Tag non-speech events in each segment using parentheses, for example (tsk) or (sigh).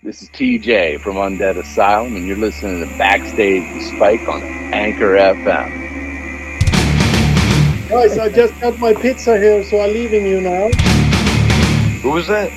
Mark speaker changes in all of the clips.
Speaker 1: This is TJ from Undead Asylum, and you're listening to Backstage with Spike on Anchor FM.
Speaker 2: Guys, I just got my pizza here, so I'm leaving you now.
Speaker 1: Who was that?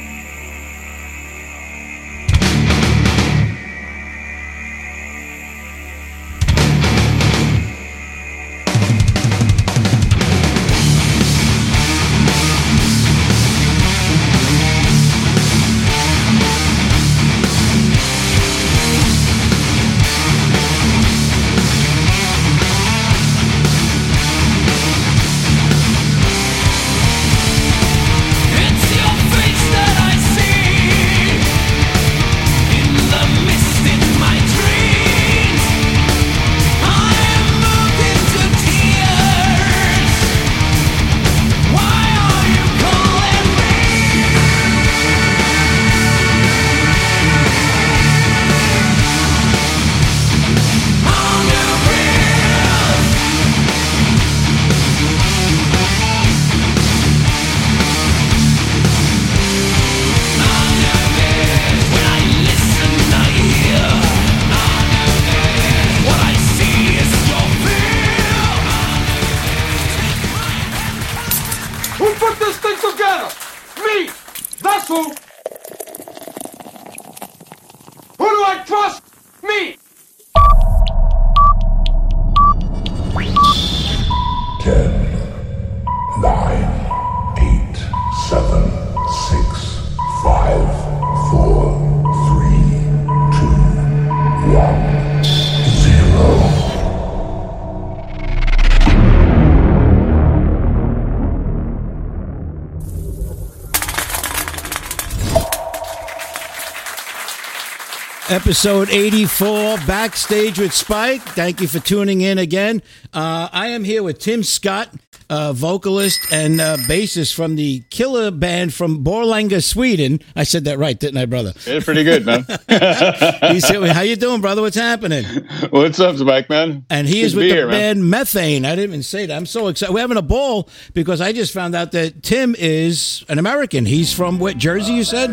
Speaker 3: Episode 84, Backstage with Spike. Thank you for tuning in again. Uh, I am here with Tim Scott, uh, vocalist and uh, bassist from the killer band from Borlänge, Sweden. I said that right, didn't I, brother?
Speaker 4: It's pretty good, man. (laughs)
Speaker 3: He's here. How you doing, brother? What's happening?
Speaker 4: What's up, Spike, man?
Speaker 3: And he
Speaker 4: Good
Speaker 3: is with the
Speaker 4: here, man.
Speaker 3: band Methane. I didn't even say that. I'm so excited. We're having a ball because I just found out that Tim is an American. He's from what, Jersey, you said?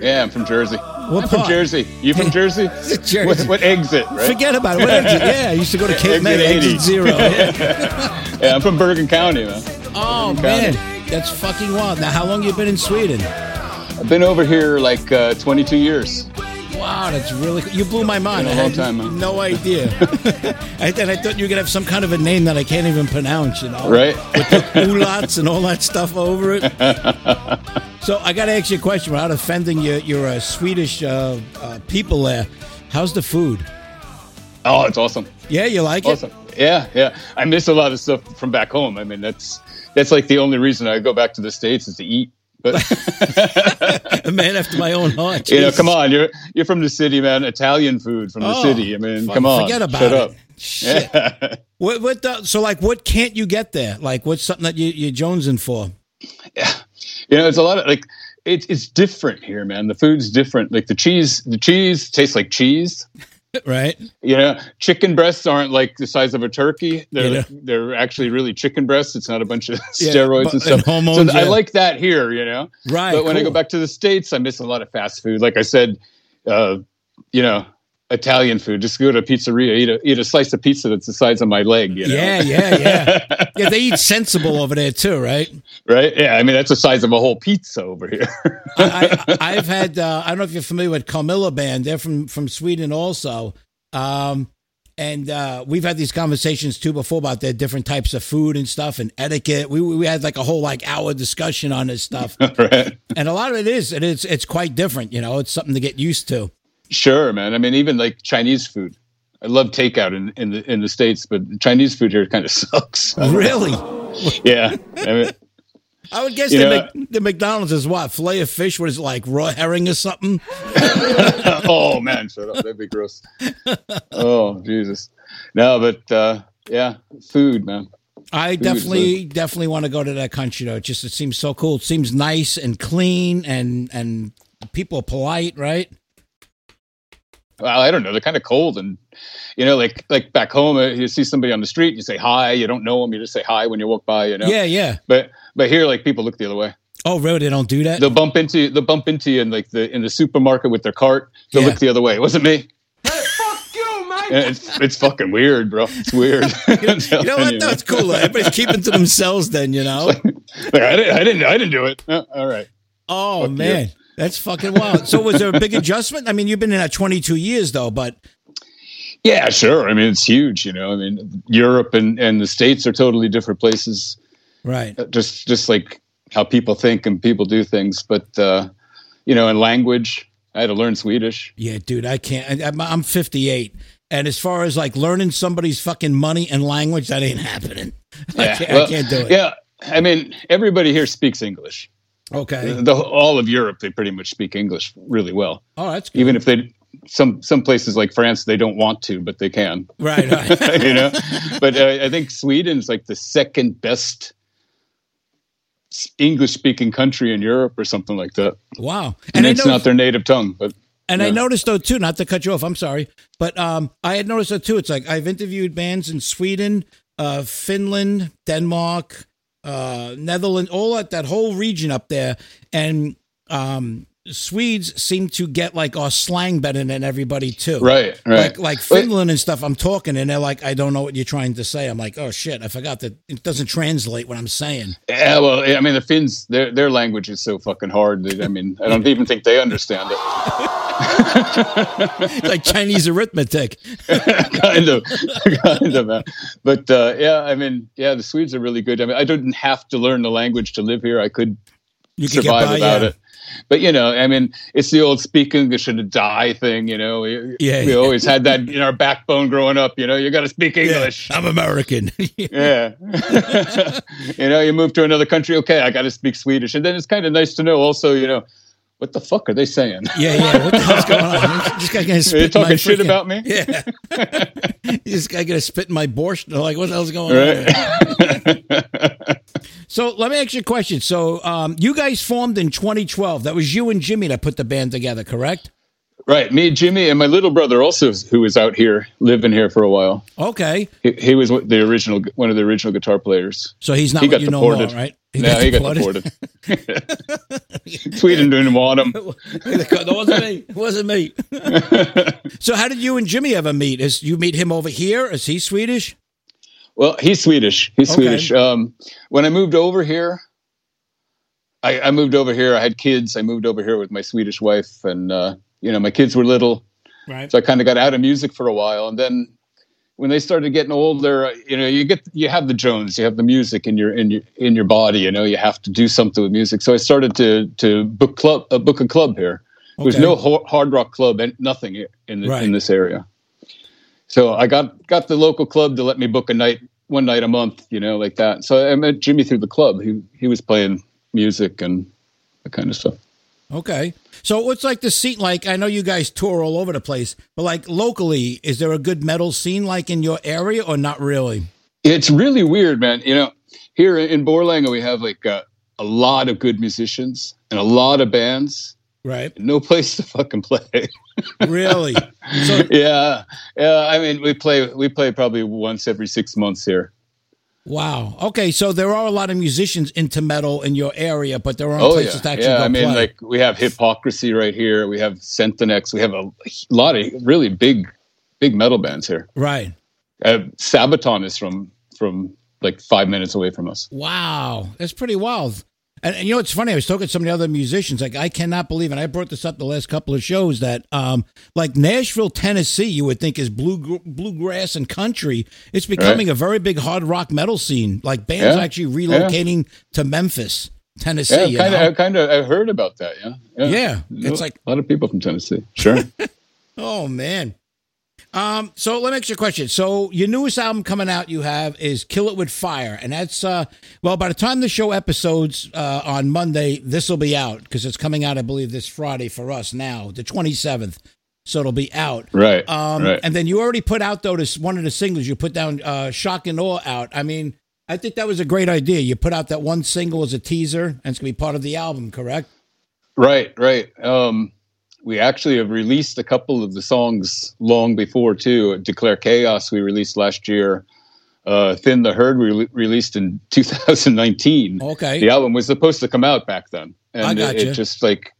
Speaker 4: Yeah, I'm from Jersey.
Speaker 3: What
Speaker 4: I'm from? Jersey. You from Jersey? (laughs)
Speaker 3: Jersey.
Speaker 4: What, what exit, right?
Speaker 3: Forget about it. What exit? (laughs) Yeah, I used to go to Cape May,
Speaker 4: 80.
Speaker 3: exit zero. Yeah. (laughs)
Speaker 4: Yeah, I'm from Bergen County, man.
Speaker 3: Oh man, that's fucking wild. Now, how long you been in Sweden?
Speaker 4: I've been over here like uh, 22 years.
Speaker 3: Wow, that's really cool. you blew my mind.
Speaker 4: A
Speaker 3: I
Speaker 4: long
Speaker 3: had
Speaker 4: time, man.
Speaker 3: no idea. (laughs) I thought I thought you were gonna have some kind of a name that I can't even pronounce. You know,
Speaker 4: Right?
Speaker 3: With the umlauts and all that stuff over it. (laughs) so I got to ask you a question without offending your your uh, Swedish uh, uh, people there. How's the food?
Speaker 4: Oh, it's awesome.
Speaker 3: Yeah, you like it?
Speaker 4: Awesome. Yeah, yeah. I miss a lot of stuff from back home. I mean, that's that's like the only reason I go back to the states is to eat. But? (laughs)
Speaker 3: A man after my own heart.
Speaker 4: you know, come on, you're you're from the city, man. Italian food from the
Speaker 3: Oh,
Speaker 4: city. I mean, come on,
Speaker 3: Forget about
Speaker 4: shut
Speaker 3: it.
Speaker 4: up.
Speaker 3: Shit.
Speaker 4: Yeah. (laughs)
Speaker 3: What, what the, so like what can't you get there? Like what's something that you, you're jonesing for?
Speaker 4: Yeah, you know, it's a lot of like it's it's different here, man. The food's different. Like the cheese, the cheese tastes like cheese.
Speaker 3: Right?
Speaker 4: You know, chicken breasts aren't like the size of a turkey. They're
Speaker 3: Yeah.
Speaker 4: they're actually really chicken breasts. It's not a bunch of
Speaker 3: Yeah, (laughs)
Speaker 4: steroids
Speaker 3: but-
Speaker 4: and stuff.
Speaker 3: and hormones,
Speaker 4: so I like that here. You know,
Speaker 3: Right.
Speaker 4: but when I go back to the states, I miss a lot of fast food. Like I said, uh, you know, Italian food. Just go to a pizzeria, eat a eat a slice of pizza that's the size of my leg. You know?
Speaker 3: Yeah, yeah, yeah. (laughs) yeah, they eat sensible over there too, right?
Speaker 4: right. Yeah, I mean that's the size of a whole pizza over here.
Speaker 3: I, (laughs) I've had. Uh, I don't know if you're familiar with Carmilla Band. They're from from Sweden also, um, and uh, we've had these conversations too before about their different types of food and stuff and etiquette. We we had like a whole like hour discussion on this stuff, (laughs)
Speaker 4: right.
Speaker 3: and a lot of it is it is it's quite different. You know, it's something to get used to.
Speaker 4: Sure, man. I mean, even like Chinese food. I love takeout in, in the in the states, but Chinese food here kind of (laughs) sucks.
Speaker 3: Really,
Speaker 4: yeah, I mean,
Speaker 3: I would guess the,
Speaker 4: know-
Speaker 3: Mc, the McDonald's is what fillet of fish. was like raw herring or something? (laughs)
Speaker 4: oh man, shut up. That'd be gross. Oh Jesus. No, but uh, yeah, food, man.
Speaker 3: I
Speaker 4: Food,
Speaker 3: definitely, definitely want to go to that country though. It just it seems so cool. It seems nice and clean, and and people are polite, right?
Speaker 4: Well, I don't know. They're kind of cold, and you know, like like back home, uh, you see somebody on the street, you say hi. You don't know them, you just say hi when you walk by. You know.
Speaker 3: Yeah, yeah.
Speaker 4: But but here, like people look the other way.
Speaker 3: Oh, really? They don't do that?
Speaker 4: They'll bump into you. they'll bump into you in like the in the supermarket with their cart. They'll
Speaker 3: Yeah.
Speaker 4: look the other way. It wasn't me.
Speaker 5: Fuck you, man!
Speaker 4: It's it's fucking weird, bro. It's weird. (laughs) (laughs)
Speaker 3: you know what? That's cool. Everybody's keeping to themselves then, you (laughs) know?
Speaker 4: Like, I didn't I didn't I didn't do it. Uh, all right.
Speaker 3: Oh,
Speaker 4: Fuck you.
Speaker 3: That's fucking wild. So was there a big adjustment? I mean, you've been in that 22 years, though, but
Speaker 4: Yeah, sure. I mean, it's huge. You know, I mean, Europe and and the states are totally different places.
Speaker 3: right.
Speaker 4: Uh, Just just like how people think and people do things. But uh, you know, in language, I had to learn Swedish.
Speaker 3: Yeah, dude, I can't. I, I'm- I'm 58. And as far as like learning somebody's fucking money and language, that ain't happening. (laughs) I,
Speaker 4: Yeah,
Speaker 3: can't,
Speaker 4: well,
Speaker 3: I can't do it.
Speaker 4: Yeah, I mean, everybody here speaks English.
Speaker 3: Okay.
Speaker 4: The, all of Europe, they pretty much speak English really well.
Speaker 3: Oh, that's good.
Speaker 4: Even if they, some some places like France, they don't want to, but they can.
Speaker 3: right, (laughs) right.
Speaker 4: you know, but uh, I think Sweden's like the second best English speaking country in Europe or something like that.
Speaker 3: wow.
Speaker 4: And,
Speaker 3: I
Speaker 4: it's not their native tongue, but
Speaker 3: And I noticed though too, not to cut you off, I'm sorry, but um, I had noticed that too. It's like I've interviewed bands in Sweden, uh, Finland, Denmark, uh, Netherlands, all that that whole region up there, and um, Swedes seem to get like our slang better than everybody too.
Speaker 4: right, right.
Speaker 3: Like like Finland and stuff. I'm talking, and they're like, I don't know what you're trying to say. I'm like, oh shit, I forgot that it doesn't translate what I'm saying.
Speaker 4: Yeah, well, I mean, the Finns, their their language is so fucking hard. That, I mean, I don't even think they understand it.
Speaker 3: It's (laughs) like Chinese arithmetic. (laughs)
Speaker 4: kind of, kind of. But uh, yeah, I mean, yeah, the Swedes are really good. I mean, I didn't have to learn the language to live here. I could
Speaker 3: You
Speaker 4: survive without
Speaker 3: yeah.
Speaker 4: it. But you know, I mean, it's the old speak English and die thing. You know, we,
Speaker 3: Yeah,
Speaker 4: we
Speaker 3: yeah.
Speaker 4: always had that in our backbone growing up. You know, you got to speak
Speaker 3: Yeah,
Speaker 4: English.
Speaker 3: I'm American. (laughs)
Speaker 4: Yeah. (laughs) you know, you move to another country. Okay, I got to speak Swedish, and then it's kind of nice to know also. You know, what the fuck are they saying?
Speaker 3: Yeah, yeah. What the hell's going on? This guy gonna spit
Speaker 4: Are you
Speaker 3: in my
Speaker 4: talking shit
Speaker 3: freaking-
Speaker 4: about me? (laughs)
Speaker 3: Yeah. this guy gonna spit in my borscht. They're like, what the hell's going on? So let me ask you a question. So um, you guys formed in 2012. That was you and Jimmy that put the band together, correct?
Speaker 4: Right, me, Jimmy, and my little brother also, who was out here living here for a while.
Speaker 3: Okay.
Speaker 4: He, he was the original, one of the original guitar players.
Speaker 3: So he's not
Speaker 4: He
Speaker 3: what
Speaker 4: got
Speaker 3: you know more,
Speaker 4: deported.
Speaker 3: right?
Speaker 4: no, he got deported. (laughs) (laughs) Sweden didn't want him.
Speaker 3: that wasn't me. It wasn't me. (laughs) so how did you and Jimmy ever meet? Is you meet him over here? Is he Swedish?
Speaker 4: Well, he's Swedish. He's
Speaker 3: Okay.
Speaker 4: Swedish. Um, when I moved over here, I, I moved over here. I had kids. I moved over here with my Swedish wife, and uh, you know, my kids were little,
Speaker 3: Right.
Speaker 4: so I kind of got out of music for a while. And then when they started getting older, uh, you know, you get you have the Jones, you have the music in your in your in your body. You know, you have to do something with music. So I started to to book club uh, book a club here. There's
Speaker 3: Okay.
Speaker 4: no ho- hard rock club and nothing in the,
Speaker 3: Right.
Speaker 4: in this area. So I got got the local club to let me book a night one night a month, you know, like that. So I met Jimmy through the club. He he was playing music and that kind of stuff.
Speaker 3: Okay. So what's like the scene like? I know you guys tour all over the place, but like locally, is there a good metal scene like in your area or not really?
Speaker 4: It's really weird, man. You know, here in Borlänge we have like uh, a lot of good musicians and a lot of bands.
Speaker 3: Right.
Speaker 4: No place to fucking play. (laughs)
Speaker 3: Really? So
Speaker 4: yeah, yeah. I mean, we play we play probably once every six months here.
Speaker 3: wow. Okay, so there are a lot of musicians into metal in your area, but there aren't
Speaker 4: Oh
Speaker 3: places
Speaker 4: yeah,
Speaker 3: to actually
Speaker 4: yeah.
Speaker 3: go
Speaker 4: I mean,
Speaker 3: play.
Speaker 4: like we have Hypocrisy right here. We have Centinex. We have a lot of really big, big metal bands here.
Speaker 3: right.
Speaker 4: Uh, Sabaton is from from like five minutes away from us.
Speaker 3: Wow, that's pretty wild. And, and you know, it's funny. I was talking to some of the other musicians. Like, I cannot believe, and I brought this up the last couple of shows that, um, like Nashville, Tennessee, you would think is blue bluegrass and country. It's becoming a very big hard rock metal scene. Like bands
Speaker 4: Yeah,
Speaker 3: actually relocating to Memphis, Tennessee.
Speaker 4: Yeah,
Speaker 3: you
Speaker 4: kind of. I kind of. I heard about that. Yeah,
Speaker 3: Yeah, it's
Speaker 4: a
Speaker 3: like-
Speaker 4: a lot of people from Tennessee. Sure. (laughs)
Speaker 3: Oh man. Um, so let me ask you a question. So your newest album coming out you have is Kill It With Fire. And that's uh well by the time the show episodes uh on Monday, this will be out because it's coming out, I believe, this Friday for us now, the twenty seventh. So it'll be out.
Speaker 4: right.
Speaker 3: Um
Speaker 4: right.
Speaker 3: and then you already put out though this one of the singles you put down uh Shock and Awe out. I mean, I think that was a great idea. You put out that one single as a teaser and it's gonna be part of the album, correct?
Speaker 4: Right, right. Um, we actually have released a couple of the songs long before too. Declare Chaos we released last year. uh, Thin the Herd re- released in (laughs) 2019.
Speaker 3: Okay.
Speaker 4: The album was supposed to come out back then, and
Speaker 3: I
Speaker 4: it, it just like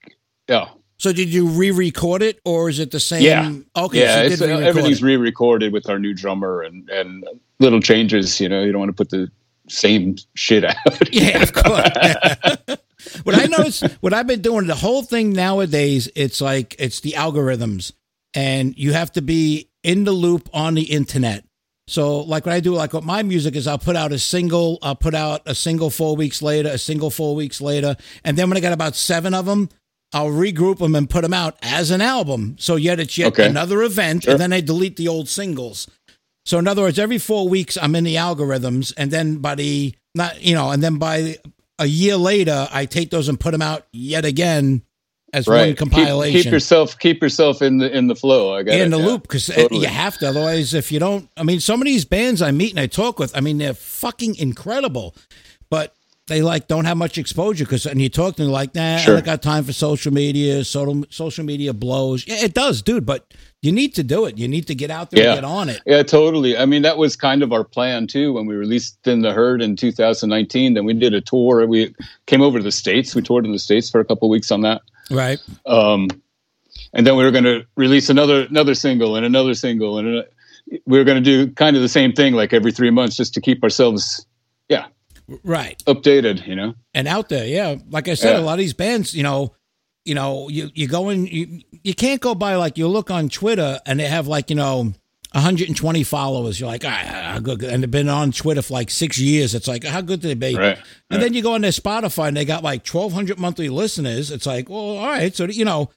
Speaker 4: yeah.
Speaker 3: So did you re-record it, or is it the same?
Speaker 4: Yeah.
Speaker 3: Okay.
Speaker 4: yeah,
Speaker 3: so you did
Speaker 4: uh,
Speaker 3: re-record
Speaker 4: everything's
Speaker 3: it.
Speaker 4: re-recorded with our new drummer and and little changes. You know, you don't want to put the same shit out. (laughs)
Speaker 3: Yeah, of course. (laughs) what I noticed, what I've been doing, the whole thing nowadays, it's like it's the algorithms, and you have to be in the loop on the internet. So, like what I do, like what my music is, I'll put out a single, I'll put out a single four weeks later, a single four weeks later, and then when I got about seven of them, I'll regroup them and put them out as an album. So yet it's yet
Speaker 4: Okay.
Speaker 3: another event,
Speaker 4: Sure.
Speaker 3: and then I delete the old singles. So in other words, every four weeks I'm in the algorithms, and then by the not you know, and then by a year later I take those and put them out yet again as one
Speaker 4: right. Keep,
Speaker 3: compilation
Speaker 4: keep yourself keep yourself in the in the flow. I got
Speaker 3: in
Speaker 4: it,
Speaker 3: the
Speaker 4: yeah.
Speaker 3: loop because uh,
Speaker 4: Totally.
Speaker 3: you have to. Otherwise, if you don't, I mean, some of these bands I meet and I talk with, I mean, they're fucking incredible, but they like don't have much exposure because and you talk to them like, nah,
Speaker 4: Sure.
Speaker 3: I got time for social media. Social social media blows. Yeah, it does, dude. But you need to do it. You need to get out there
Speaker 4: Yeah.
Speaker 3: and get on it.
Speaker 4: Yeah, totally. I mean, that was kind of our plan too when we released Thin the Herd in 2019. Then we did a tour. We came over to the states. We toured in the states for a couple weeks on that.
Speaker 3: Right.
Speaker 4: Um, and then we were going to release another another single and another single, and a, we were going to do kind of the same thing like every three months, just to keep ourselves, yeah,
Speaker 3: Right.
Speaker 4: updated. You know.
Speaker 3: and out there. Yeah, like I said,
Speaker 4: Yeah.
Speaker 3: a lot of these bands, you know, you know, you you go in, you you can't go by like you look on Twitter and they have like you know. 120 followers. You're like, ah, how good, and they've been on Twitter for like six years. It's like, how good do they be?
Speaker 4: Right.
Speaker 3: And then you go on their Spotify and they got like 1,200 monthly listeners. It's like, well, all right. So, you know,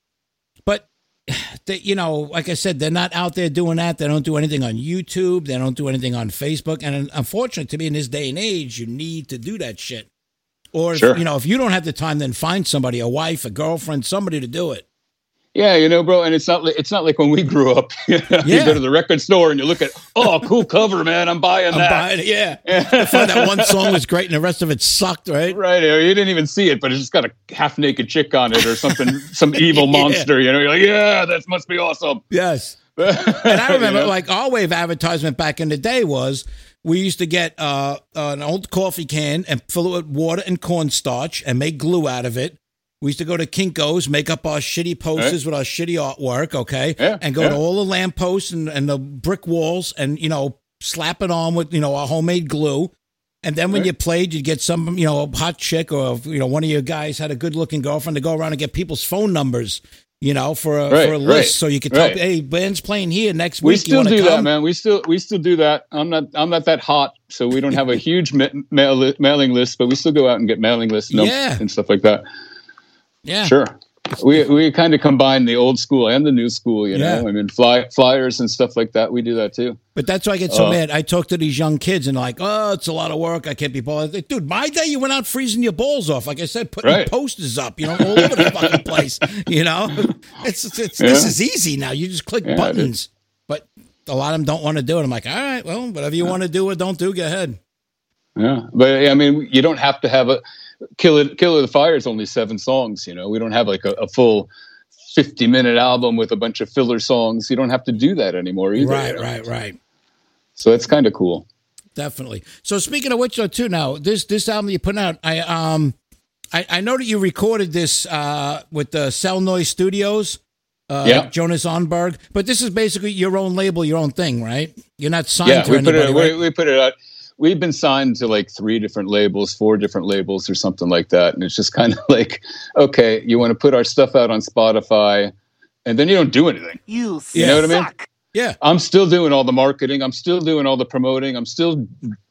Speaker 3: (sighs) they, you know, like I said, they're not out there doing that. They don't do anything on YouTube. They don't do anything on Facebook. And unfortunately, to me, in this day and age, you need to do that shit. Or,
Speaker 4: Sure.
Speaker 3: you know, if you don't have the time, then find somebody, a wife, a girlfriend, somebody to do it.
Speaker 4: Yeah, you know, bro, and it's not it's not like when we grew up. (laughs) you
Speaker 3: Yeah.
Speaker 4: go to the record store and you look at, oh, cool cover, man, I'm buying
Speaker 3: I'm
Speaker 4: that.
Speaker 3: buying it. Yeah. (laughs) I thought that one song was great and the rest of it sucked, right?
Speaker 4: Right, you didn't even see it, but it's just got a half naked chick on it or something, (laughs) some evil
Speaker 3: Yeah.
Speaker 4: monster. You know, you're like, yeah, that must be awesome.
Speaker 3: Yes.
Speaker 4: and
Speaker 3: I remember, like our wave advertisement back in the day was we used to get uh, an old coffee can and fill it with water and cornstarch and make glue out of it. We used to go to Kinko's, make up our shitty posters with our shitty artwork, okay,
Speaker 4: Yeah,
Speaker 3: and go
Speaker 4: yeah.
Speaker 3: to all the lampposts and, and the brick walls and you know slap it on with you know our homemade glue. And then when
Speaker 4: Right.
Speaker 3: you played, you'd get some, you know, hot chick or you know one of your guys had a good looking girlfriend to go around and get people's phone numbers, you know, for a
Speaker 4: Right,
Speaker 3: for a list, so you could tell,
Speaker 4: right.
Speaker 3: hey, band's playing here next
Speaker 4: we
Speaker 3: week. We
Speaker 4: still do
Speaker 3: come?
Speaker 4: that, man. We still we still do that. I'm not I'm not that hot, so we don't have a (laughs) huge ma- mail li- mailing list, but we still go out and get mailing lists
Speaker 3: Yeah.
Speaker 4: and stuff like that.
Speaker 3: Yeah,
Speaker 4: Sure. We we kind of combine the old school and the new school, you know.
Speaker 3: Yeah.
Speaker 4: I mean, fly, flyers and stuff like that. We do that too.
Speaker 3: but that's why I get so
Speaker 4: Uh,
Speaker 3: mad. I talk to these young kids and like, oh, it's a lot of work. I can't be bothered. Dude, my day you went out freezing your balls off. Like I said, putting
Speaker 4: Right.
Speaker 3: posters up, you know, all over the fucking place. (laughs) You know, it's, it's, it's this is easy now. You just click
Speaker 4: Yeah,
Speaker 3: buttons. But a lot of them don't want to do it. I'm like, all right, well, whatever you want to do or don't do, go ahead.
Speaker 4: Yeah, but I mean, you don't have to have a kill Killer of the Fire is only seven songs. You know, we don't have like a, a full fifty minute album with a bunch of filler songs. You don't have to do that anymore either.
Speaker 3: Right,
Speaker 4: you know?
Speaker 3: right, right.
Speaker 4: So it's kind of cool.
Speaker 3: Definitely. So speaking of which, though, too, now this this album you put out, I um, I, I know that you recorded this uh with the Cell Noise Studios, uh,
Speaker 4: Yeah.
Speaker 3: Jonas Onberg, but this is basically your own label, your own thing, right? You're not signed
Speaker 4: yeah,
Speaker 3: to
Speaker 4: we put
Speaker 3: anybody,
Speaker 4: it.
Speaker 3: right?
Speaker 4: We, we put it out. We've been signed to like three different labels, four different labels, or something like that. And it's just kind of (laughs) like, okay, you want to put our stuff out on Spotify, and then you don't do anything.
Speaker 6: You
Speaker 4: You know what I mean?
Speaker 3: yeah,
Speaker 4: I'm still doing all the marketing. I'm still doing all the promoting. I'm still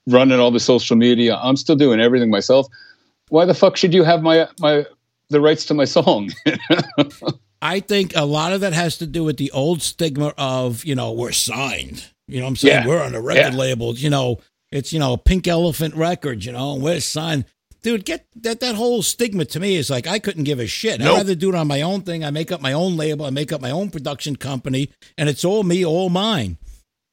Speaker 4: running all the social media. I'm still doing everything myself. Why the fuck should you have my my the rights to my song? (laughs)
Speaker 3: I think a lot of that has to do with the old stigma of you know we're signed. You know what I'm saying?
Speaker 4: Yeah.
Speaker 3: We're on a record
Speaker 4: Yeah.
Speaker 3: label. You know, it's you know Pink Elephant Records. You know, and we're signed. Dude, get that that whole stigma to me is like I couldn't give a shit. I'd rather do it on my own thing. I make up my own label. I make up my own production company, and it's all me, all mine.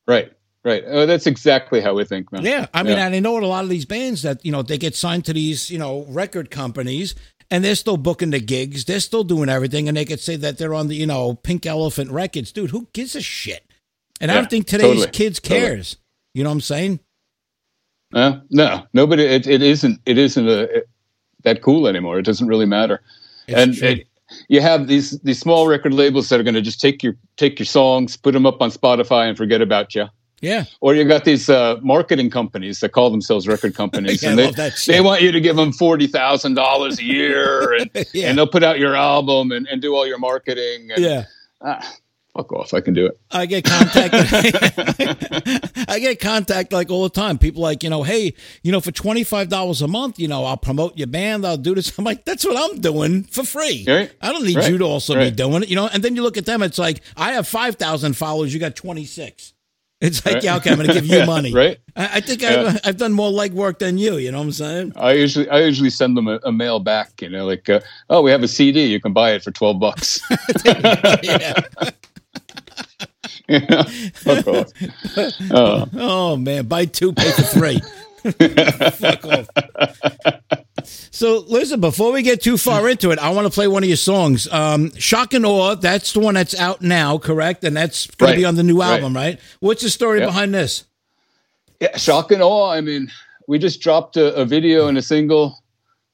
Speaker 4: right, right. Oh, that's exactly how we think, man.
Speaker 3: Yeah, I mean,
Speaker 4: Yeah.
Speaker 3: I know a lot of these bands that you know they get signed to these you know record companies, and they're still booking the gigs, they're still doing everything, and they could say that they're on the you know Pink Elephant Records, dude. Who gives a shit? And I don't think today's
Speaker 4: totally,
Speaker 3: kids
Speaker 4: totally.
Speaker 3: cares. You know what I'm saying?
Speaker 4: Uh, no, nobody. It, it isn't. It isn't a, that cool anymore. It doesn't really matter.
Speaker 3: It's
Speaker 4: and it, you have these these small record labels that are going to just take your take your songs, put them up on Spotify, and forget about you.
Speaker 3: yeah.
Speaker 4: Or you got these uh, marketing companies that call themselves record companies, (laughs)
Speaker 3: Yeah,
Speaker 4: and they,
Speaker 3: love that shit.
Speaker 4: they want you to give them forty thousand dollars a year, (laughs) and,
Speaker 3: Yeah.
Speaker 4: and they'll put out your album and, and do all your marketing. And,
Speaker 3: Yeah.
Speaker 4: ah, fuck off! I can do it.
Speaker 3: I get contacted. (laughs) I get contact like all the time. People like, you know, hey, you know, for twenty five dollars a month, you know, I'll promote your band. I'll do this. (laughs) I'm like, that's what I'm doing for free.
Speaker 4: Right.
Speaker 3: I don't need
Speaker 4: Right.
Speaker 3: you to also be doing it, you know. And then you look at them, it's like I have five thousand followers. You got twenty six. It's like,
Speaker 4: Right.
Speaker 3: yeah, okay, I'm going to give you (laughs)
Speaker 4: Yeah,
Speaker 3: money.
Speaker 4: right.
Speaker 3: I, I think
Speaker 4: Yeah.
Speaker 3: I've, I've done more legwork than you. You know what I'm saying?
Speaker 4: I usually I usually send them a, a mail back. You know, like, uh, oh, we have a CD. You can buy it for twelve bucks.
Speaker 3: yeah.
Speaker 4: You (laughs) know? Fuck off. Oh.
Speaker 3: Oh man, buy two, pay for three. (laughs) Fuck off. So listen, before we get too far into it, I want to play one of your songs. Um, Shock and Awe, that's the one that's out now, correct? And that's going
Speaker 4: Right.
Speaker 3: to be on the new
Speaker 4: Right.
Speaker 3: album, right? What's the story
Speaker 4: Yep.
Speaker 3: behind this?
Speaker 4: Yeah, shock and awe. I mean, we just dropped a, a video and a single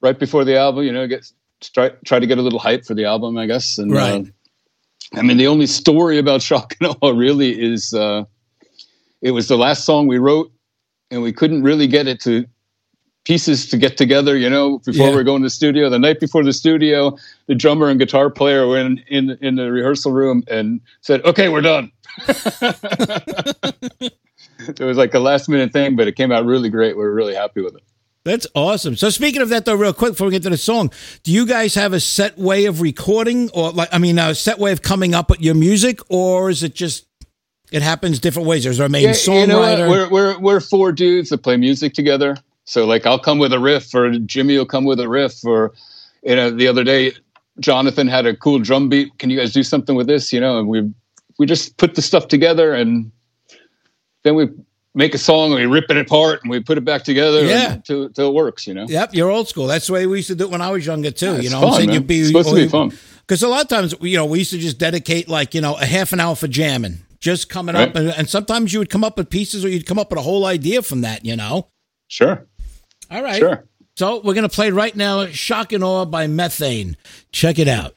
Speaker 4: right before the album. You know, get try try to get a little hype for the album, I guess. And
Speaker 3: Right.
Speaker 4: uh, I mean, the only story about shock and awe really is uh, it was the last song we wrote, and we couldn't really get it to pieces to get together. You know, before
Speaker 3: Yeah.
Speaker 4: we were going to the studio. The night before the studio, the drummer and guitar player were in in, in the rehearsal room and said, "Okay, we're done." (laughs) (laughs) it was like a last minute thing, but it came out really great. We are really happy with it.
Speaker 3: That's awesome. So speaking of that, though, real quick before we get to the song, do you guys have a set way of recording, or like, I mean, a set way of coming up with your music, or is it just it happens different ways? There's there a main
Speaker 4: Yeah, you know
Speaker 3: songwriter?
Speaker 4: We're, we're, we're four dudes that play music together. So like I'll come with a riff or Jimmy will come with a riff or, you know, the other day, Jonathan had a cool drum beat. Can you guys do something with this? You know, and we, we just put the stuff together and then we make a song and we rip it apart and we put it back together
Speaker 3: Yeah.
Speaker 4: until, until it works, you know?
Speaker 3: Yep, you're old school. That's the way we used to do it when I was younger too.
Speaker 4: Yeah,
Speaker 3: you know, what I'm saying
Speaker 4: man.
Speaker 3: you'd be
Speaker 4: It's supposed to be fun.
Speaker 3: Because a lot of times, you know, we used to just dedicate like you know a half an hour for jamming, just coming up, and, and sometimes you would come up with pieces, or you'd come up with a whole idea from that. You know.
Speaker 4: Sure.
Speaker 3: All right.
Speaker 4: Sure.
Speaker 3: So we're gonna play right now, "Shock and Awe" by Methane. Check it out.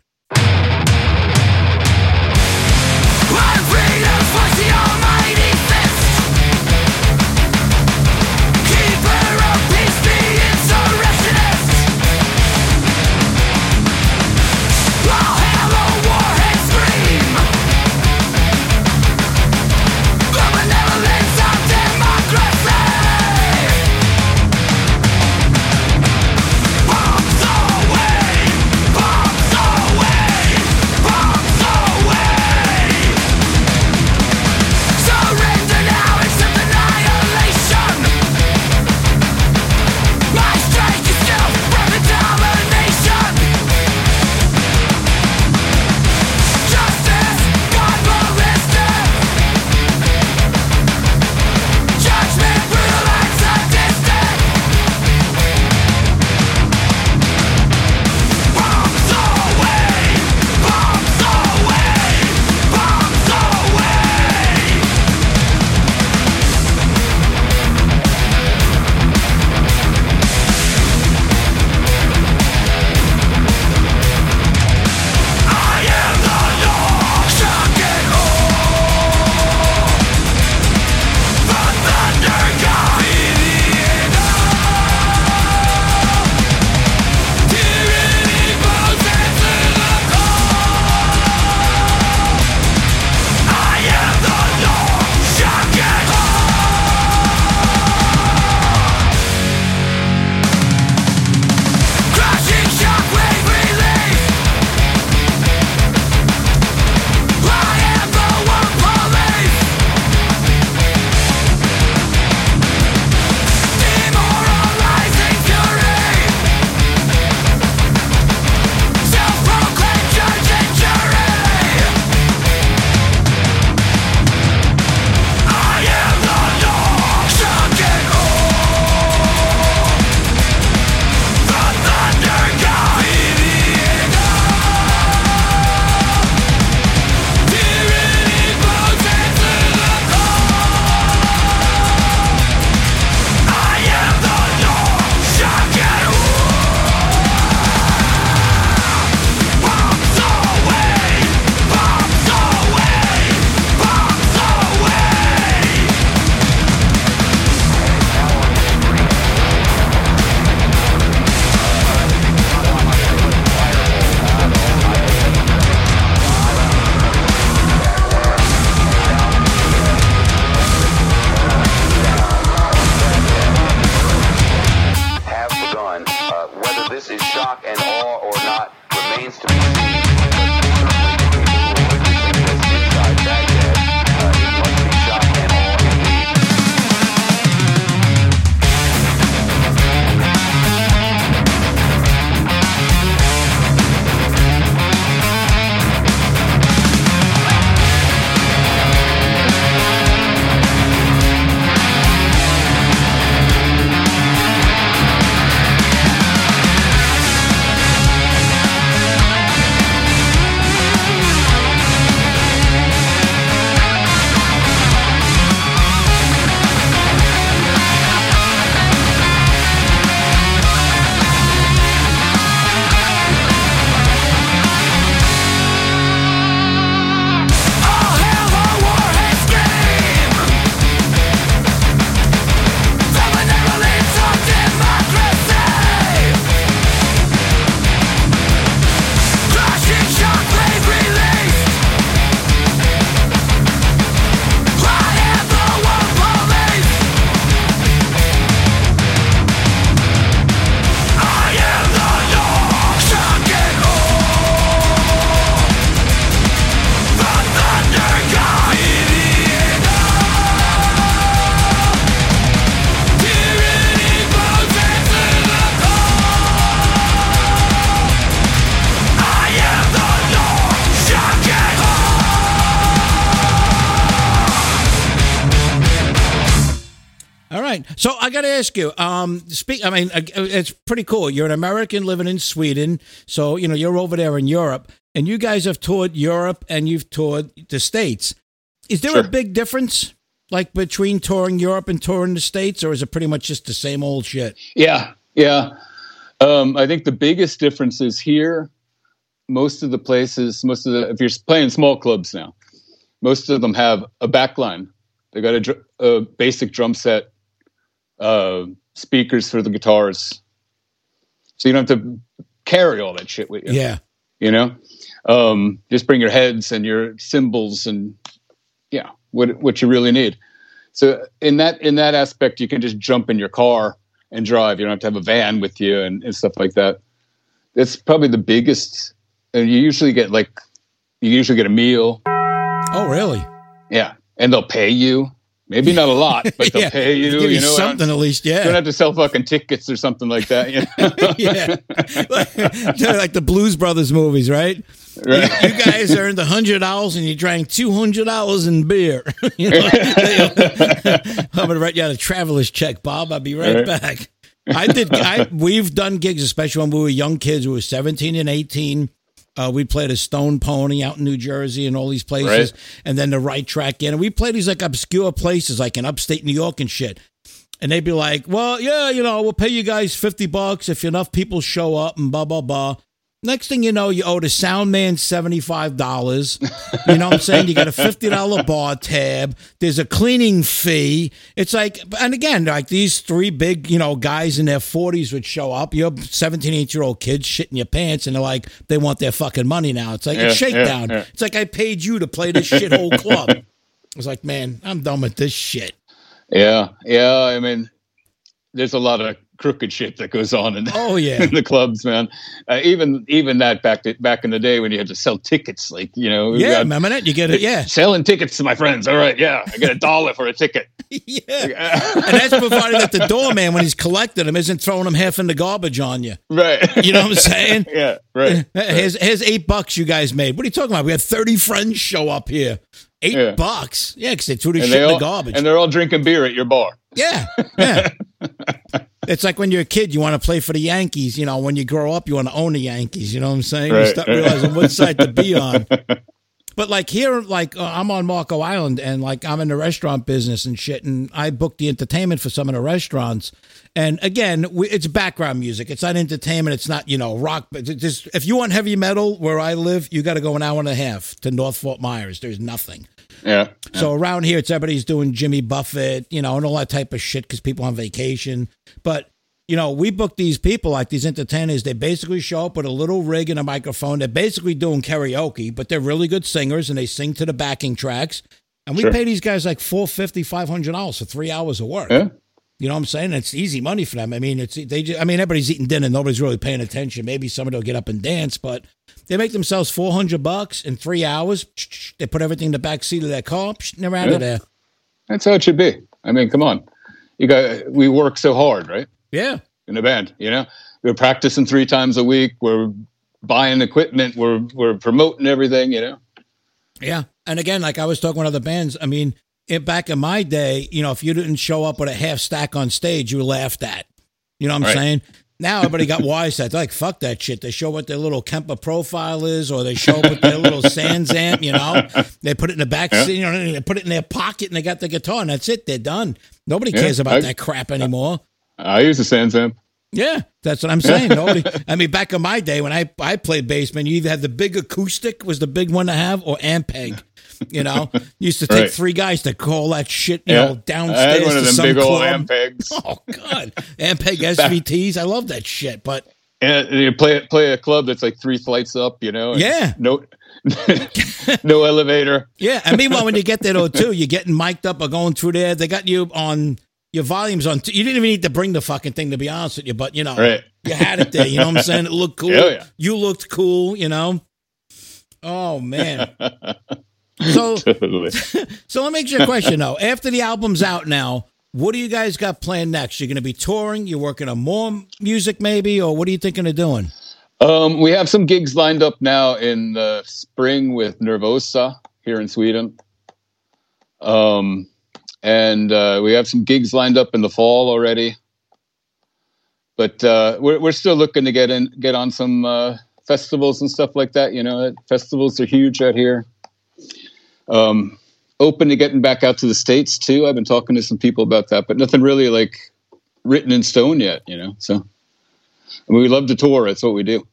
Speaker 3: Ask you. Um, speak. I mean, uh, it's pretty cool. You're an American living in Sweden, so you know you're over there in Europe, and you guys have toured Europe and you've toured the states. Is there a big difference, like between touring Europe and touring the states, or is it pretty much just the same old shit?
Speaker 4: Yeah, yeah. Um, I think the biggest difference is here. Most of the places, most of the, if you're playing small clubs now, most of them have a back line. They got a, dr- a basic drum set, uh, speakers for the guitars, so you don't have to carry all that shit with you.
Speaker 3: Yeah.
Speaker 4: You know, um, just bring your heads and your cymbals and yeah, what what you really need. So in that in that aspect, you can just jump in your car and drive. You don't have to have a van with you and, and stuff like that. That's probably the biggest. And you usually get like you usually get a meal.
Speaker 3: Oh, really?
Speaker 4: Yeah, and they'll pay you. Maybe not a lot, (laughs) but they'll
Speaker 3: yeah.
Speaker 4: pay you.
Speaker 3: Give you,
Speaker 4: you know,
Speaker 3: something at least.
Speaker 4: Yeah, you don't have to sell fucking tickets or something like that. You know? (laughs)
Speaker 3: yeah. (laughs) like the Blues Brothers movies, right?
Speaker 4: Right.
Speaker 3: You guys earned a hundred dollars and you drank two hundred dollars in beer. you know? I'm gonna write you out a traveler's check, Bob. I'll be right,
Speaker 4: Right.
Speaker 3: back. I did. I we've done gigs, especially when we were young kids. We were 17 and 18. Uh, we played a Stone Pony out in New Jersey and all these places,
Speaker 4: Right.
Speaker 3: and then the right track in. And we played these like obscure places, like in upstate New York and shit. And they'd be like, "Well, yeah, you know, we'll pay you guys fifty bucks if enough people show up," and blah blah blah. Next thing you know, you owe the sound man seventy five dollars. You know what I'm saying? You got a fifty dollar bar tab. There's a cleaning fee. It's like, and again, like these three big, you know, guys in their forties would show up. You're 17, 18 year old kids shitting your pants, and they're like, they want their fucking money now. It's like a
Speaker 4: Yeah,
Speaker 3: shakedown.
Speaker 4: yeah, yeah.
Speaker 3: It's like I paid you to play this shithole club. I was like, man, I'm done with this shit.
Speaker 4: Yeah, yeah. I mean, there's a lot of crooked shit that goes on in,
Speaker 3: Oh (laughs) yeah.
Speaker 4: in the clubs, man. Uh, even even that back to, back in the day when you had to sell tickets, like you know,
Speaker 3: Yeah,
Speaker 4: got-
Speaker 3: remember that? You get it. Yeah,
Speaker 4: selling tickets to my friends. All right, yeah, I get a dollar for a ticket. (laughs)
Speaker 3: yeah. And that's provided that the doorman, when he's collecting them, isn't throwing them half in the garbage on you.
Speaker 4: right.
Speaker 3: You know what I'm saying? (laughs)
Speaker 4: yeah, right.
Speaker 3: Here's, here's eight bucks you guys made. What are you talking about? We had 30 friends show up here. Eight
Speaker 4: Yeah.
Speaker 3: bucks. Yeah, because they threw the
Speaker 4: And
Speaker 3: shit in the garbage.
Speaker 4: and they're all drinking beer at your bar.
Speaker 3: yeah, yeah. It's like when you're a kid, you want to play for the Yankees. You know, when you grow up, you want to own the Yankees. You know what I'm saying? You start realizing what side to be (laughs) on. But like here, like uh, I'm on Marco Island, and like I'm in the restaurant business and shit, and I book the entertainment for some of the restaurants. And again, we, it's background music. It's not entertainment. It's not you know rock. But just if you want heavy metal where I live, you got to go an hour and a half to North Fort Myers. There's nothing.
Speaker 4: Yeah,
Speaker 3: So around here, it's everybody's doing Jimmy Buffett, you know, and all that type of shit because people on vacation. But you know, we book these people like these entertainers. They basically show up with a little rig and a microphone. They're basically doing karaoke, but they're really good singers and they sing to the backing tracks. And we
Speaker 4: Sure.
Speaker 3: pay these guys like four fifty, five hundred dollars for three hours of work.
Speaker 4: yeah.
Speaker 3: You know what I'm saying? It's easy money for them. I mean, it's they. Just, I mean, everybody's eating dinner. Nobody's really paying attention. Maybe somebody will get up and dance, but they make themselves four hundred bucks in three hours. (tsk) They put everything in the back seat of their car. and They're out
Speaker 4: Yeah.
Speaker 3: of there.
Speaker 4: That's how it should be. I mean, come on, you got we work so hard, right?
Speaker 3: Yeah,
Speaker 4: In a band, you know, we're practicing three times a week. We're buying equipment. We're we're promoting everything. You know.
Speaker 3: yeah. And again, like I was talking with other bands. I mean, it, back in my day, you know, if you didn't show up with a half stack on stage, you were laughed at. You know what I'm
Speaker 4: Right.
Speaker 3: saying? Now everybody got (laughs) wise that like fuck that shit. They show what their little Kemper profile is, or they show up with their little SansAmp. You know, they put it in the back
Speaker 4: Yeah.
Speaker 3: seat. You know, they put it in their pocket, and they got the guitar, and that's it. They're done. Nobody
Speaker 4: Yeah,
Speaker 3: cares about
Speaker 4: I-
Speaker 3: that crap anymore.
Speaker 4: I use a SansAmp.
Speaker 3: Yeah, that's what I'm saying. Nobody. (laughs) I mean, back in my day when I I played basement, you either had the big acoustic was the big one to have, or Ampeg. You know, (laughs) used to take
Speaker 4: Right.
Speaker 3: three guys to call that shit, you
Speaker 4: Yeah.
Speaker 3: know,
Speaker 4: I
Speaker 3: downstairs
Speaker 4: had one of
Speaker 3: to
Speaker 4: them
Speaker 3: some
Speaker 4: big old
Speaker 3: club.
Speaker 4: Ampegs. (laughs)
Speaker 3: Oh God, (laughs) Ampeg SVTs. I love that shit. But
Speaker 4: And you play play a club that's like three flights up, you know.
Speaker 3: Yeah.
Speaker 4: No, no elevator.
Speaker 3: yeah, and meanwhile, when you get there though, too, you're getting mic'd up or going through there. They got you on your volumes on. You didn't even need to bring the fucking thing to be honest with you, but you know,
Speaker 4: Right.
Speaker 3: you had it there. You know what I'm saying? It looked oh, cool.
Speaker 4: Oh, yeah.
Speaker 3: You looked cool. You know. Oh man. So (laughs)
Speaker 4: Totally. (laughs)
Speaker 3: so let me ask you a question though. After the album's out now, what do you guys got planned next? You're going to be touring. You're working on more music, maybe, or what are you thinking of doing?
Speaker 4: Um, we have some gigs lined up now in the spring with Nervosa here in Sweden. Um, and uh, we have some gigs lined up in the fall already. But uh, we're we're still looking to get in, get on some uh, festivals and stuff like that. You know, festivals are huge out here. Um, open to getting back out to the states too. I've been talking to some people about that, but nothing really like written in stone yet. You know, so I mean, we love to tour. That's what we do.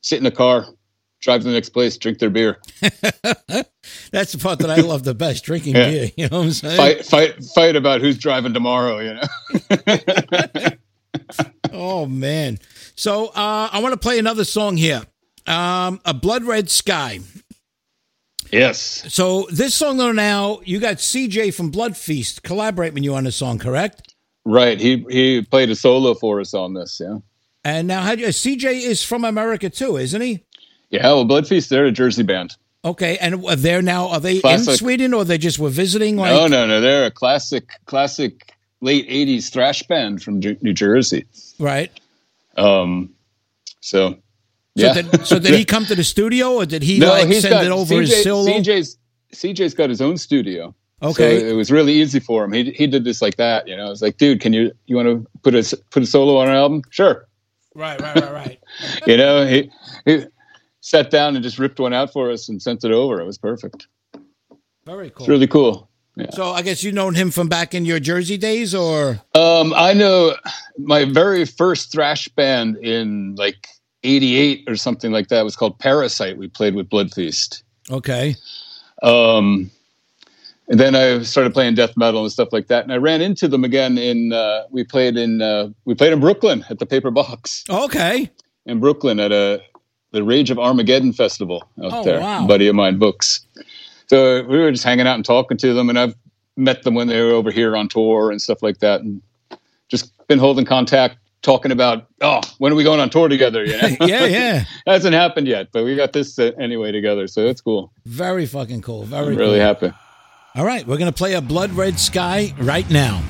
Speaker 4: Sit in a car, drive to the next place, drink their beer, (laughs)
Speaker 3: That's the part that I love the best, drinking (laughs)
Speaker 4: Yeah.
Speaker 3: beer. You know what I'm saying?
Speaker 4: fight, fight, fight about who's driving tomorrow. You know. (laughs)
Speaker 3: Oh man. So uh, I want to play another song here. Um, a blood red sky.
Speaker 4: Yes.
Speaker 3: So this song though now you got CJ from Blood Feast collaborating with you on the song, correct?
Speaker 4: Right. He he played a solo for us on this. Yeah.
Speaker 3: And now how do you, CJ is from America too, isn't he?
Speaker 4: Yeah. Well, Blood Feast, they're a Jersey band.
Speaker 3: Okay, and they're now are they in Sweden or they just were visiting? Like,
Speaker 4: no, no, no. They're a classic, classic late '80s thrash band from New Jersey.
Speaker 3: right.
Speaker 4: Um, so
Speaker 3: So,
Speaker 4: yeah.
Speaker 3: did, so did he (laughs) come to the studio or did he
Speaker 4: no,
Speaker 3: like send
Speaker 4: got
Speaker 3: it over
Speaker 4: CJ,
Speaker 3: his solo?
Speaker 4: CJ's CJ's got his own studio.
Speaker 3: Okay.
Speaker 4: So it was really easy for him. He he did this like that. You know, it's like, dude, can you you want to put a put a solo on an album? Sure.
Speaker 3: Right, right, right, right. (laughs)
Speaker 4: You know, he he sat down and just ripped one out for us and sent it over. It was perfect.
Speaker 3: Very cool.
Speaker 4: It's really cool.
Speaker 3: So I guess you known him from back in your Jersey days, or
Speaker 4: Um, I know my very first thrash band in like '88 or something like that It was called Parasite. We played with Blood Feast.
Speaker 3: okay,
Speaker 4: Um, and then I started playing death metal and stuff like that. And I ran into them again in uh, we played in uh, we played in Brooklyn at the Paper Box
Speaker 3: okay,
Speaker 4: in Brooklyn at a the Rage of Armageddon festival out
Speaker 3: Oh,
Speaker 4: there.
Speaker 3: wow.
Speaker 4: A buddy of mine books. So we were just hanging out and talking to them, and I've met them when they were over here on tour and stuff like that, and just been holding contact, talking about oh, when are we going on tour together? You know? (laughs)
Speaker 3: yeah, yeah, (laughs)
Speaker 4: hasn't happened yet, but we got this uh, anyway together, so it's cool.
Speaker 3: very fucking cool, very
Speaker 4: I'm really
Speaker 3: cool.
Speaker 4: happy.
Speaker 3: All right, we're gonna play a Blood Red Sky right now.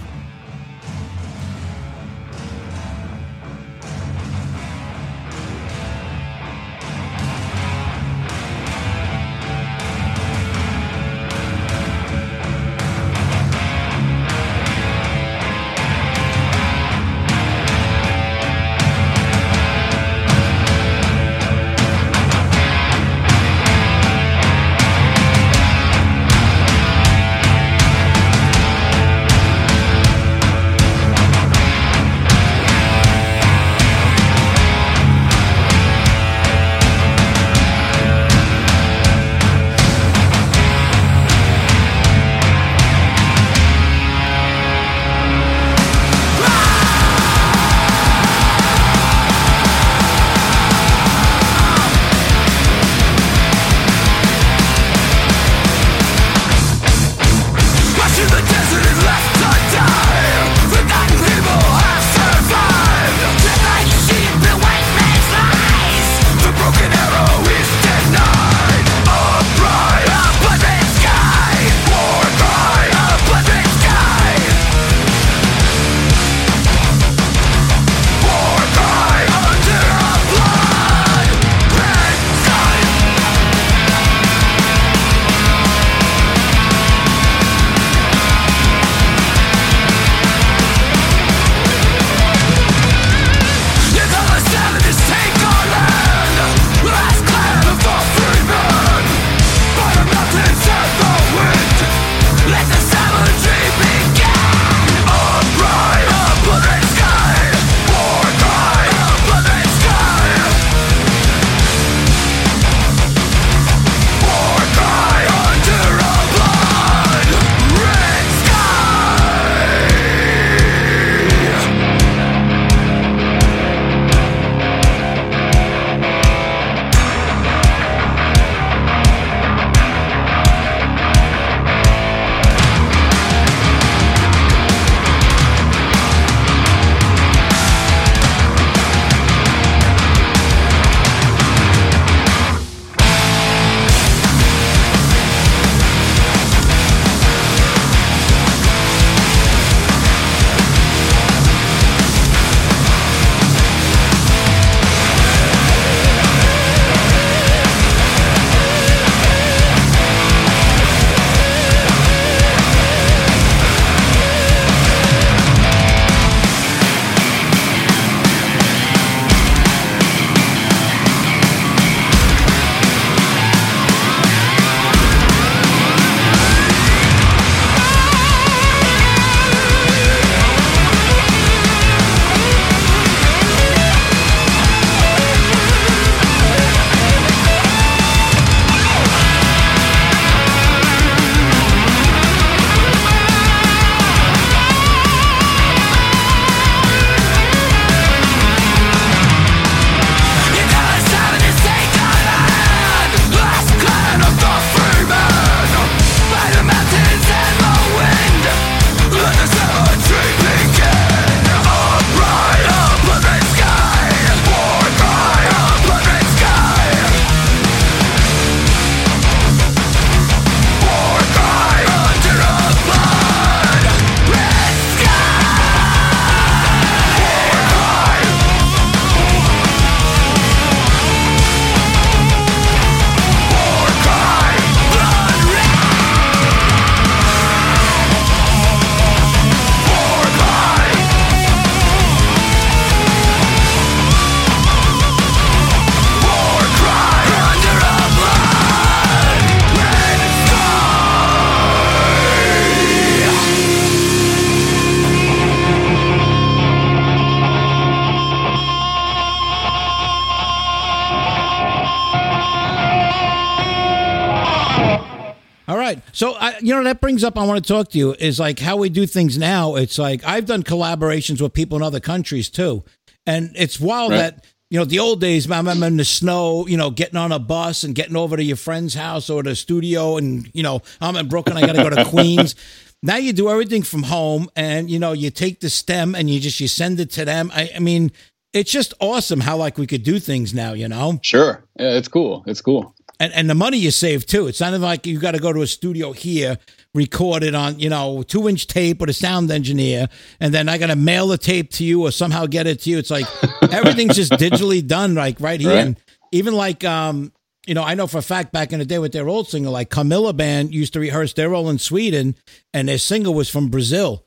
Speaker 3: I, you know, that brings up. I want to talk to you is like how we do things now. It's like I've done collaborations with people in other countries too, and it's wild
Speaker 4: Right.
Speaker 3: that you know the old days. I remember in the snow, you know, getting on a bus and getting over to your friend's house or the studio, and you know, I'm in Brooklyn. I got to go to (laughs) Queens. Now you do everything from home, and you know, you take the stem and you just you send it to them. I, I mean, it's just awesome how like we could do things now. You know.
Speaker 4: Sure. Yeah, it's cool. It's cool.
Speaker 3: And and the money you save too. It's not like you got to go to a studio here, record it on you know two inch tape with a sound engineer, and then I got to mail the tape to you or somehow get it to you. It's like (laughs) everything's just digitally done, like right here.
Speaker 4: Right.
Speaker 3: And even like um, you know, I know for a fact back in the day with their old singer, like Camilla Band used to rehearse. They're all in Sweden, and their singer was from Brazil,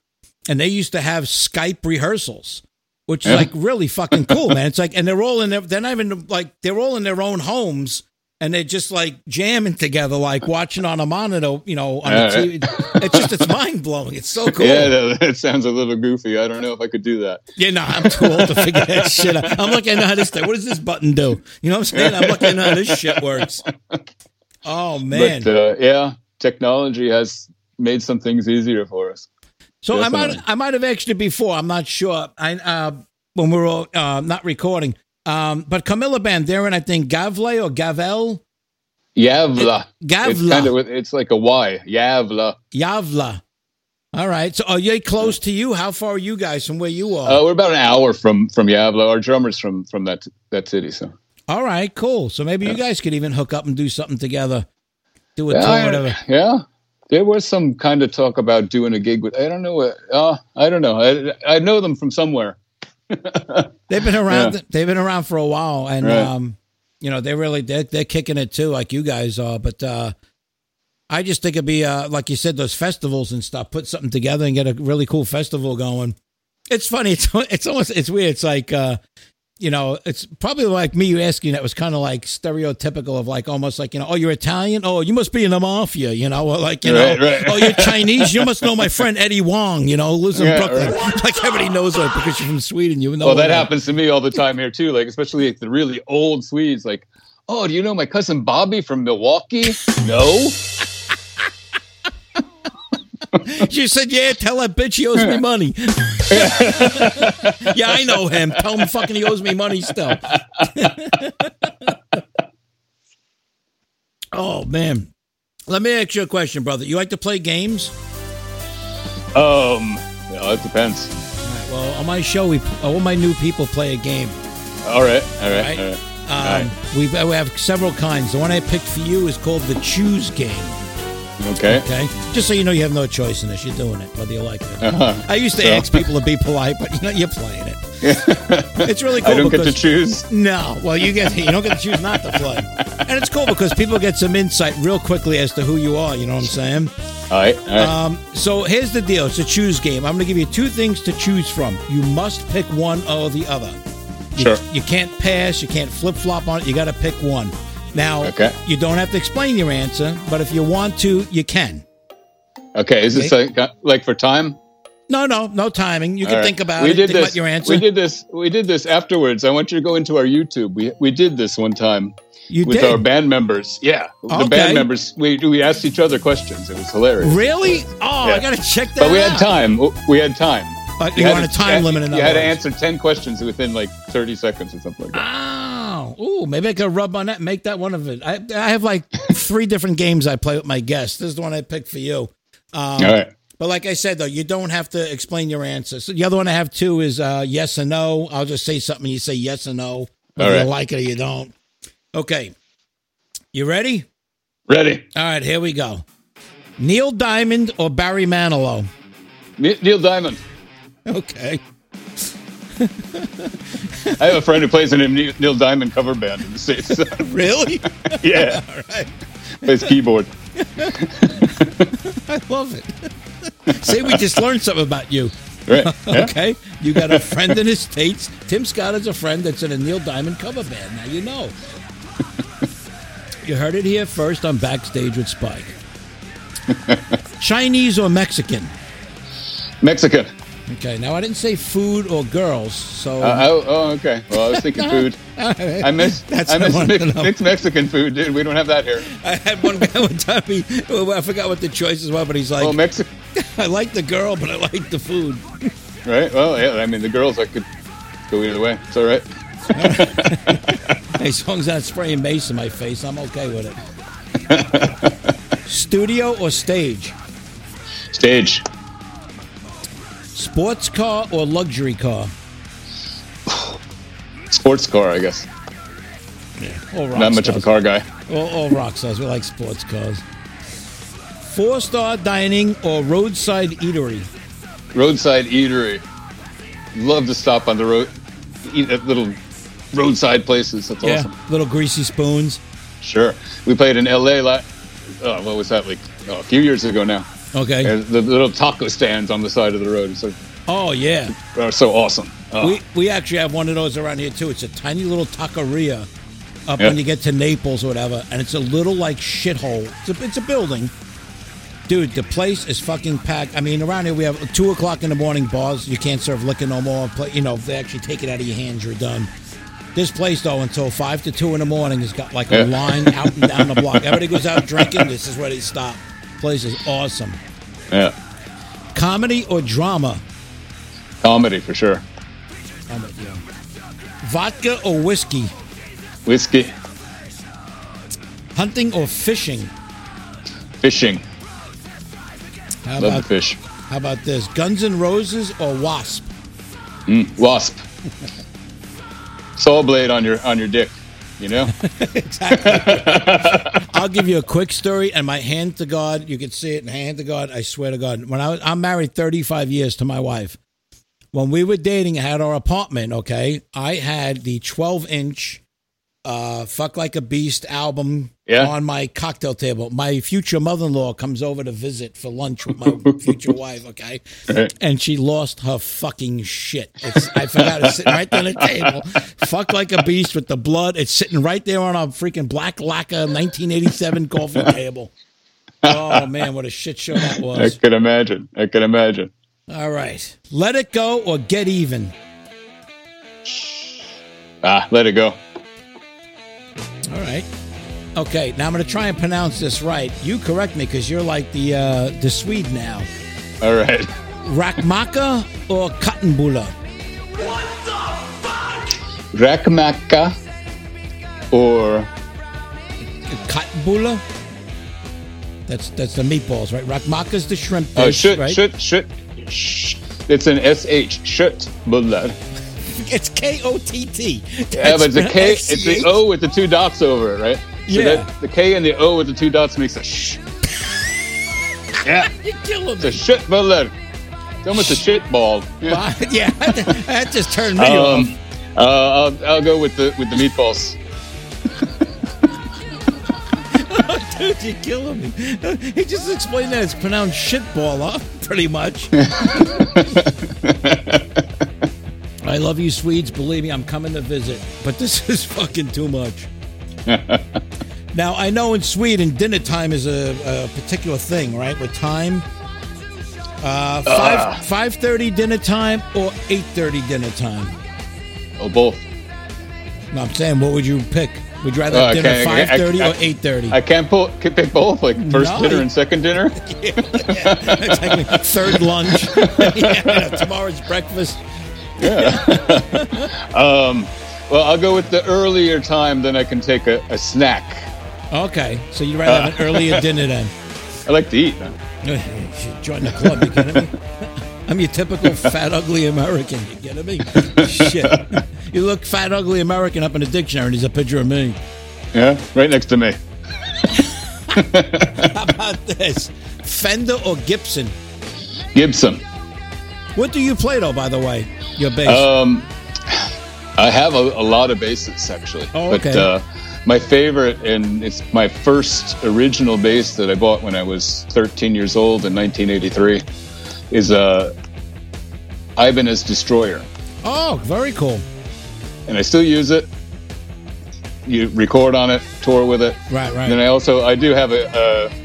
Speaker 3: and they used to have Skype rehearsals. Which is
Speaker 4: Yeah.
Speaker 3: like really fucking cool, man. It's like, and they're all in their, they're not even like, they're all in their own homes and they're just like jamming together, like watching on a monitor, you know, on
Speaker 4: Yeah,
Speaker 3: the TV. It's just, it's mind blowing. It's so (laughs) cool.
Speaker 4: Yeah, that, sounds a little goofy. I don't know if I could do that.
Speaker 3: Yeah, no, I'm too old to figure that shit out. I'm looking at how this thing, what does this button do? You know what I'm saying? I'm looking at how this shit works. Oh, man.
Speaker 4: But uh, yeah, technology has made some things easier for us.
Speaker 3: So I might I might have asked you before. I'm not sure. I uh, when we were uh, not recording. Um, but Camilla Band, they're I think Gavle or Gavel,
Speaker 4: Yavla. It's
Speaker 3: Gavla,
Speaker 4: kind of it's like a Y. Yavla.
Speaker 3: Yavla. All right. So are you close to you? How far are you guys from where you are?
Speaker 4: Uh, we're about an hour from from Yavla. Our drummer's from from that that city. So
Speaker 3: All right, cool. So maybe you guys could even hook up and do something together. Do a
Speaker 4: yeah,
Speaker 3: tour,
Speaker 4: yeah. There was some kind of talk about doing a gig with. I don't know. What, uh, I don't know. I, I know them from somewhere. (laughs)
Speaker 3: They've been around. They've been around for a while, and
Speaker 4: Right.
Speaker 3: um, you know they're really they're, they're kicking it too, like you guys are. But uh, I just think it'd be uh, like you said, those festivals and stuff. Put something together and get a really cool festival going. It's funny. It's (laughs) it's almost it's weird. It's like uh, you know, it's probably like me asking that was kind of like stereotypical of like almost like you know, oh, you're Italian, oh, you must be in the mafia, you know, or like you
Speaker 4: Right,
Speaker 3: know,
Speaker 4: right.
Speaker 3: oh, you're Chinese, you must know my friend Eddie Wong, you know, who lives in
Speaker 4: Yeah,
Speaker 3: Brooklyn.
Speaker 4: right. (laughs)
Speaker 3: Like everybody knows her because you're from Sweden. You know,
Speaker 4: Well, that happens to me all the time here too. Like especially like the really old Swedes. Like, oh, do you know my cousin Bobby from Milwaukee? No. (laughs)
Speaker 3: She said, "Yeah, tell that bitch he owes me money." (laughs) yeah, I know him. Tell him fucking he owes me money still. (laughs) oh man, let me ask you a question, brother. You like to play games?
Speaker 4: Um, well, it depends.
Speaker 3: All right, well, on my show, we all my new people play a game.
Speaker 4: All right, all right,
Speaker 3: Right.
Speaker 4: all right.
Speaker 3: Um, we we have several kinds. The one I picked for you is called the Choose Game.
Speaker 4: Okay.
Speaker 3: Okay, just so you know, you have no choice in this. You're doing it, whether you like it. or not.
Speaker 4: Uh-huh.
Speaker 3: I used to
Speaker 4: So-
Speaker 3: ask people to be polite, but you know, you're playing it. It's really cool.
Speaker 4: I don't get to choose.
Speaker 3: No, well, you get you don't get to choose not to play, and it's cool because people get some insight real quickly as to who you are. You know what I'm saying?
Speaker 4: All right, all right.
Speaker 3: Um, so here's the deal: it's a choose game. I'm going to give you two things to choose from. You must pick one or the other. You,
Speaker 4: Sure.
Speaker 3: You can't pass. You can't flip flop on it. You got to pick one. Now,
Speaker 4: Okay.
Speaker 3: you don't have to explain your answer, but if you want to, you can.
Speaker 4: okay, is this like, like for time?
Speaker 3: No, no, no timing. You can
Speaker 4: right.
Speaker 3: think about
Speaker 4: we
Speaker 3: it.
Speaker 4: Did this.
Speaker 3: about your answer.
Speaker 4: We did this. We did this afterwards. I want you to go into our YouTube. We we did this one time
Speaker 3: you
Speaker 4: with
Speaker 3: did.
Speaker 4: our band members. Yeah, the band members. We we asked each other questions. It was hilarious.
Speaker 3: Really? Oh, I got to check that
Speaker 4: But we
Speaker 3: out.
Speaker 4: had time. We had time.
Speaker 3: Uh, you
Speaker 4: had
Speaker 3: want a time limit in
Speaker 4: You had to answer ten questions within like thirty seconds or something like that.
Speaker 3: Oh, ooh, maybe I could rub on that, and make that one of it. I, I have like three different games I play with my guests. This is the one I picked for you. Um,
Speaker 4: All right.
Speaker 3: But like I said, though, you don't have to explain your answer. So the other one I have too is uh, yes and no. I'll just say something, you say yes or no, whether
Speaker 4: right.
Speaker 3: you like it or you don't. Okay, you ready?
Speaker 4: Ready.
Speaker 3: All right, here we go. Neil Diamond or Barry Manilow?
Speaker 4: Neil Diamond. (laughs)
Speaker 3: Okay. (laughs)
Speaker 4: I have a friend who plays in a Neil Diamond cover band in the states. (laughs)
Speaker 3: Really? (laughs)
Speaker 4: yeah,
Speaker 3: All right.
Speaker 4: plays keyboard.
Speaker 3: I love it. See, we just learned something about you.
Speaker 4: Right. Yeah.
Speaker 3: Okay, you got a friend in the states. Tim Scott is a friend that's in a Neil Diamond cover band. Now you know. you heard it here first on Backstage with Spike. Chinese or Mexican?
Speaker 4: Mexican.
Speaker 3: Okay, now I didn't say food or girls, so
Speaker 4: Uh, oh, oh, okay. Well, I was thinking food. (laughs) I miss
Speaker 3: That's
Speaker 4: I miss mixed, mixed Mexican food, dude. We don't have that here.
Speaker 3: I had one guy one time. He, I forgot what the choices were, but he's like,
Speaker 4: Oh, Mexican, (laughs)
Speaker 3: "I like the girl, but I like the food."
Speaker 4: right? Well, yeah. I mean, the girls, I could go either way. It's all right. (laughs)
Speaker 3: Hey, as long as I'm not spraying mace in my face, I'm okay with it. Studio or stage?
Speaker 4: Stage.
Speaker 3: Sports car or luxury car?
Speaker 4: Sports car, I guess.
Speaker 3: All rock
Speaker 4: Not much of a car guy.
Speaker 3: All, all rock stars. We like sports cars. Four star dining or roadside eatery?
Speaker 4: Roadside eatery. Love to stop on the road, eat at little roadside places. That's
Speaker 3: Yeah,
Speaker 4: awesome.
Speaker 3: little greasy spoons.
Speaker 4: Sure. We played in L.A. La- oh, what was that like? Oh, a few years ago now.
Speaker 3: Okay.
Speaker 4: There's the little taco stands on the side of the road. So,
Speaker 3: Oh yeah.
Speaker 4: are so awesome. Oh,
Speaker 3: We we actually have one of those around here too. It's a tiny little taqueria up
Speaker 4: Yeah.
Speaker 3: when you get to Naples or whatever, and it's a little like shithole. It's a, it's a building. Dude, the place is fucking packed. I mean, around here we have two o'clock in the morning bars. You can't serve liquor no more. You know, if they actually take it out of your hands, you're done. This place though, until five to two in the morning, has got like a
Speaker 4: Yeah.
Speaker 3: line out and down the block. Everybody goes out drinking. This is where they stop. Place is awesome.
Speaker 4: Yeah.
Speaker 3: Comedy or drama?
Speaker 4: Comedy for sure.
Speaker 3: Comedy, yeah. Vodka or whiskey?
Speaker 4: Whiskey,
Speaker 3: Hunting or fishing?
Speaker 4: fishing.
Speaker 3: How
Speaker 4: Love
Speaker 3: about
Speaker 4: fish.
Speaker 3: how about this? Guns N' Roses or W.A.S.P.?
Speaker 4: Mm, Wasp. (laughs) Saw blade on your on your dick. You know. (laughs) exactly.
Speaker 3: I'll give you a quick story, and my hand to God, you can see it. And hand to God, I swear to God, when I was, I'm married 35 years to my wife. When we were dating, I had our apartment. Okay, I had the 12 inch uh, "Fuck Like a Beast" album
Speaker 4: Yeah.
Speaker 3: on my cocktail table. My future mother-in-law comes over to visit for lunch with my (laughs) future wife. Okay,
Speaker 4: Right.
Speaker 3: and she lost her fucking shit. It's, I forgot it's sitting right there on the table. Fuck like a beast with the blood. It's sitting right there on a freaking black lacquer 1987 coffee (laughs) table. Oh man, what a shit show that was.
Speaker 4: I could imagine. I could imagine.
Speaker 3: All right, let it go or get even.
Speaker 4: Ah, let it go.
Speaker 3: All right. Okay, now I'm going to try and pronounce this right. You correct me because you're like the uh, the Swede now.
Speaker 4: All right.
Speaker 3: Rakmaka or Kattenbulla?
Speaker 4: Rakmaka or
Speaker 3: Kattenbulla? That's that's the meatballs, right? Rakmaka's the shrimp dish,
Speaker 4: oh shit
Speaker 3: right?
Speaker 4: shit shit. Sh- It's an sh shit bullet.
Speaker 3: It's K O T T.
Speaker 4: Yeah, but it's a K. It's the O with the two dots over it, right? So
Speaker 3: Yeah.
Speaker 4: that, the K and the O with the two dots makes a sh. (laughs) Yeah,
Speaker 3: You're killing
Speaker 4: it's a
Speaker 3: me.
Speaker 4: shit bullet. It's almost a shit ball. Yeah. (laughs)
Speaker 3: yeah, that just turned me
Speaker 4: Um,
Speaker 3: off.
Speaker 4: uh, I'll, I'll go with the with the meatballs. (laughs)
Speaker 3: Dude, you're killing me. He just explained that it's pronounced shitballer, pretty much. I love you, Swedes. Believe me, I'm coming to visit. But this is (laughs) fucking too much. (laughs) now, I know in Sweden, dinner time is a, a particular thing, right? With time. Uh, five five thirty dinner time or eight thirty dinner time.
Speaker 4: Oh, both.
Speaker 3: No, I'm saying, what would you pick? Would you rather have
Speaker 4: I
Speaker 3: dinner
Speaker 4: I-
Speaker 3: five thirty or eight thirty?
Speaker 4: I can't pull, can pick both, like first
Speaker 3: No,
Speaker 4: dinner
Speaker 3: you-
Speaker 4: and second dinner. (laughs)
Speaker 3: Exactly. Third lunch. yeah, tomorrow's breakfast. (laughs)
Speaker 4: Um, well, I'll go with the earlier time, then I can take a, a snack.
Speaker 3: Okay, so you'd rather have an earlier (laughs) dinner then?
Speaker 4: I like to eat. man.
Speaker 3: Join the club, you kidding me? (laughs) I'm your typical fat, ugly American. You kidding me? Shit. You look fat, ugly American up in the dictionary, and there's a picture of me.
Speaker 4: Yeah, right next to me.
Speaker 3: How about this? Fender or Gibson?
Speaker 4: Gibson.
Speaker 3: What do you play, though, by the way? Your bass.
Speaker 4: Um, I have a, a lot of bases actually,
Speaker 3: Oh,
Speaker 4: but uh, my favorite, and it's my first original bass that I bought when I was 13 years old in 1983, is a Ibanez Destroyer,
Speaker 3: oh, very cool.
Speaker 4: and I still use it. You record on it, tour with it.
Speaker 3: Right, right.
Speaker 4: And then I also I do have a, a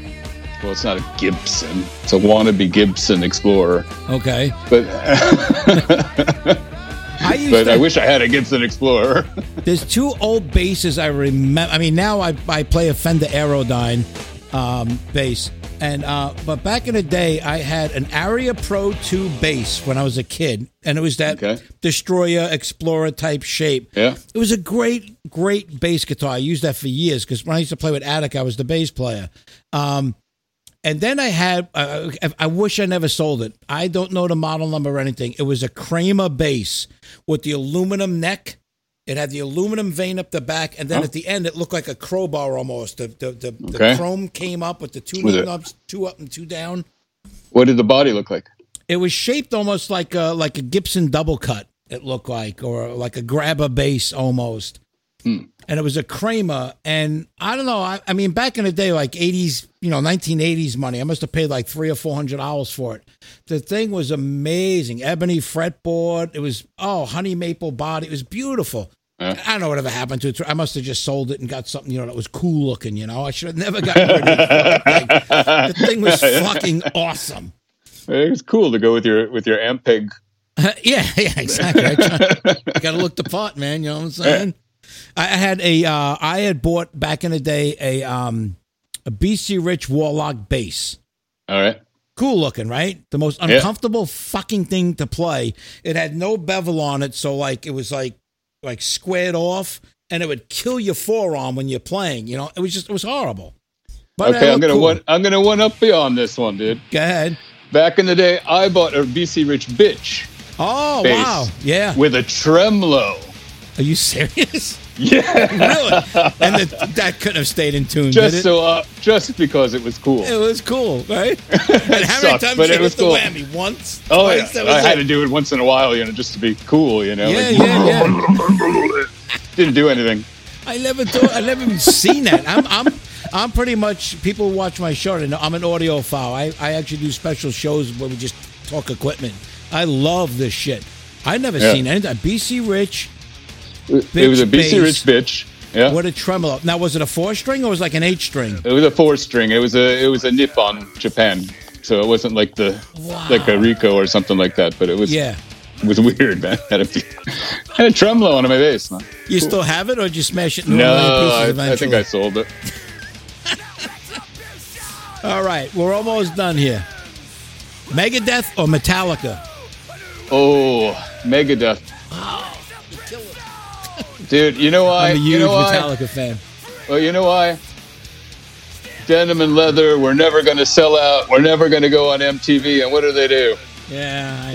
Speaker 4: well, it's not a Gibson. It's a wannabe Gibson Explorer.
Speaker 3: Okay.
Speaker 4: But (laughs)
Speaker 3: I used
Speaker 4: but
Speaker 3: to,
Speaker 4: I wish I had a Gibson Explorer. (laughs)
Speaker 3: There's two old basses I remember. I mean, now I, I play a Fender Aerodyne um, bass, and uh, but back in the day, I had an Aria Pro 2 bass when I was a kid, and it was that
Speaker 4: Okay.
Speaker 3: Destroyer Explorer type shape.
Speaker 4: Yeah.
Speaker 3: it was a great, great bass guitar. I used that for years because when I used to play with Attic, I was the bass player. Um, and then I had, uh, I wish I never sold it. I don't know the model number or anything. It was a Kramer bass with the aluminum neck. It had the aluminum vein up the back, and then
Speaker 4: Oh.
Speaker 3: at the end, it looked like a crowbar almost. The the, the, the chrome came up with the two knobs, two up and two down.
Speaker 4: what did the body look like?
Speaker 3: It was shaped almost like a like a Gibson double cut. It looked like, or like a grabber bass almost.
Speaker 4: Hmm.
Speaker 3: And it was a Kramer, and I don't know. I, I mean, back in the day, like eighties, you know, nineteen eighties money. I must have paid like three or four hundred dollars for it. The thing was amazing, ebony fretboard. It was oh, honey maple body. It was beautiful.
Speaker 4: Yeah.
Speaker 3: I don't know whatever happened to it. I must have just sold it and got something, you know, that was cool looking. You know, I should have never gotten rid of the thing. The thing was (laughs) fucking awesome.
Speaker 4: It was cool to go with your with your Ampeg. (laughs)
Speaker 3: yeah, yeah, exactly. I got to look the part, man. You know what I'm saying? I, I had a, uh, I had bought back in the day a, um, a BC Rich Warlock bass.
Speaker 4: All right.
Speaker 3: Cool looking, right? The most
Speaker 4: Yeah.
Speaker 3: uncomfortable fucking thing to play. It had no bevel on it, so like it was like like squared off, and it would kill your forearm when you're playing. You know, it was just it was horrible. But
Speaker 4: Okay, I'm gonna
Speaker 3: cool.
Speaker 4: one. I'm gonna one up you on this one, dude.
Speaker 3: Go ahead.
Speaker 4: Back in the day, I bought a BC Rich bitch
Speaker 3: Oh wow, yeah.
Speaker 4: with a tremolo.
Speaker 3: Are you (laughs) serious?
Speaker 4: Yeah, (laughs)
Speaker 3: really? And the, that couldn't have stayed in tune, did
Speaker 4: just
Speaker 3: it?
Speaker 4: so uh, just because it was cool.
Speaker 3: It was cool, right? (laughs) and how many
Speaker 4: sucked,
Speaker 3: times
Speaker 4: but
Speaker 3: you
Speaker 4: it
Speaker 3: hit
Speaker 4: was
Speaker 3: the
Speaker 4: cool.
Speaker 3: whammy? Once?
Speaker 4: Oh yeah,
Speaker 3: Twice? That was
Speaker 4: I had to do it once in a while, you know, just to be cool, you know.
Speaker 3: Yeah,
Speaker 4: like,
Speaker 3: yeah, yeah. (laughs)
Speaker 4: Didn't do anything.
Speaker 3: I never thought. I never even seen that. I'm, I'm, I'm pretty much. People watch my show. And I'm an audiophile. I, I actually do special shows where we just talk equipment. I love this shit. I never
Speaker 4: Yeah.
Speaker 3: seen anything. BC Rich
Speaker 4: it was a BC
Speaker 3: bass.
Speaker 4: Rich bitch. Yeah,
Speaker 3: with a tremolo. Now, was it a four string or was it like an eight string?
Speaker 4: it was a four string. It was a it was a Nippon Japan, so it wasn't like the like a Rico or something like that. But it was
Speaker 3: Yeah.
Speaker 4: it was weird, man. (laughs) Had a had a tremolo on my bass. Man.
Speaker 3: You still have it, or did you smash it
Speaker 4: No,
Speaker 3: a million pieces
Speaker 4: I. I think I sold it. (laughs)
Speaker 3: All right, we're almost done here. Megadeth or Metallica?
Speaker 4: Oh, Megadeth. Dude, you know why?
Speaker 3: I'm a huge
Speaker 4: you know why?
Speaker 3: Metallica fan.
Speaker 4: Well, you know why? Denim and leather. We're never going to sell out. We're never going to go on MTV. And what do they do?
Speaker 3: Yeah,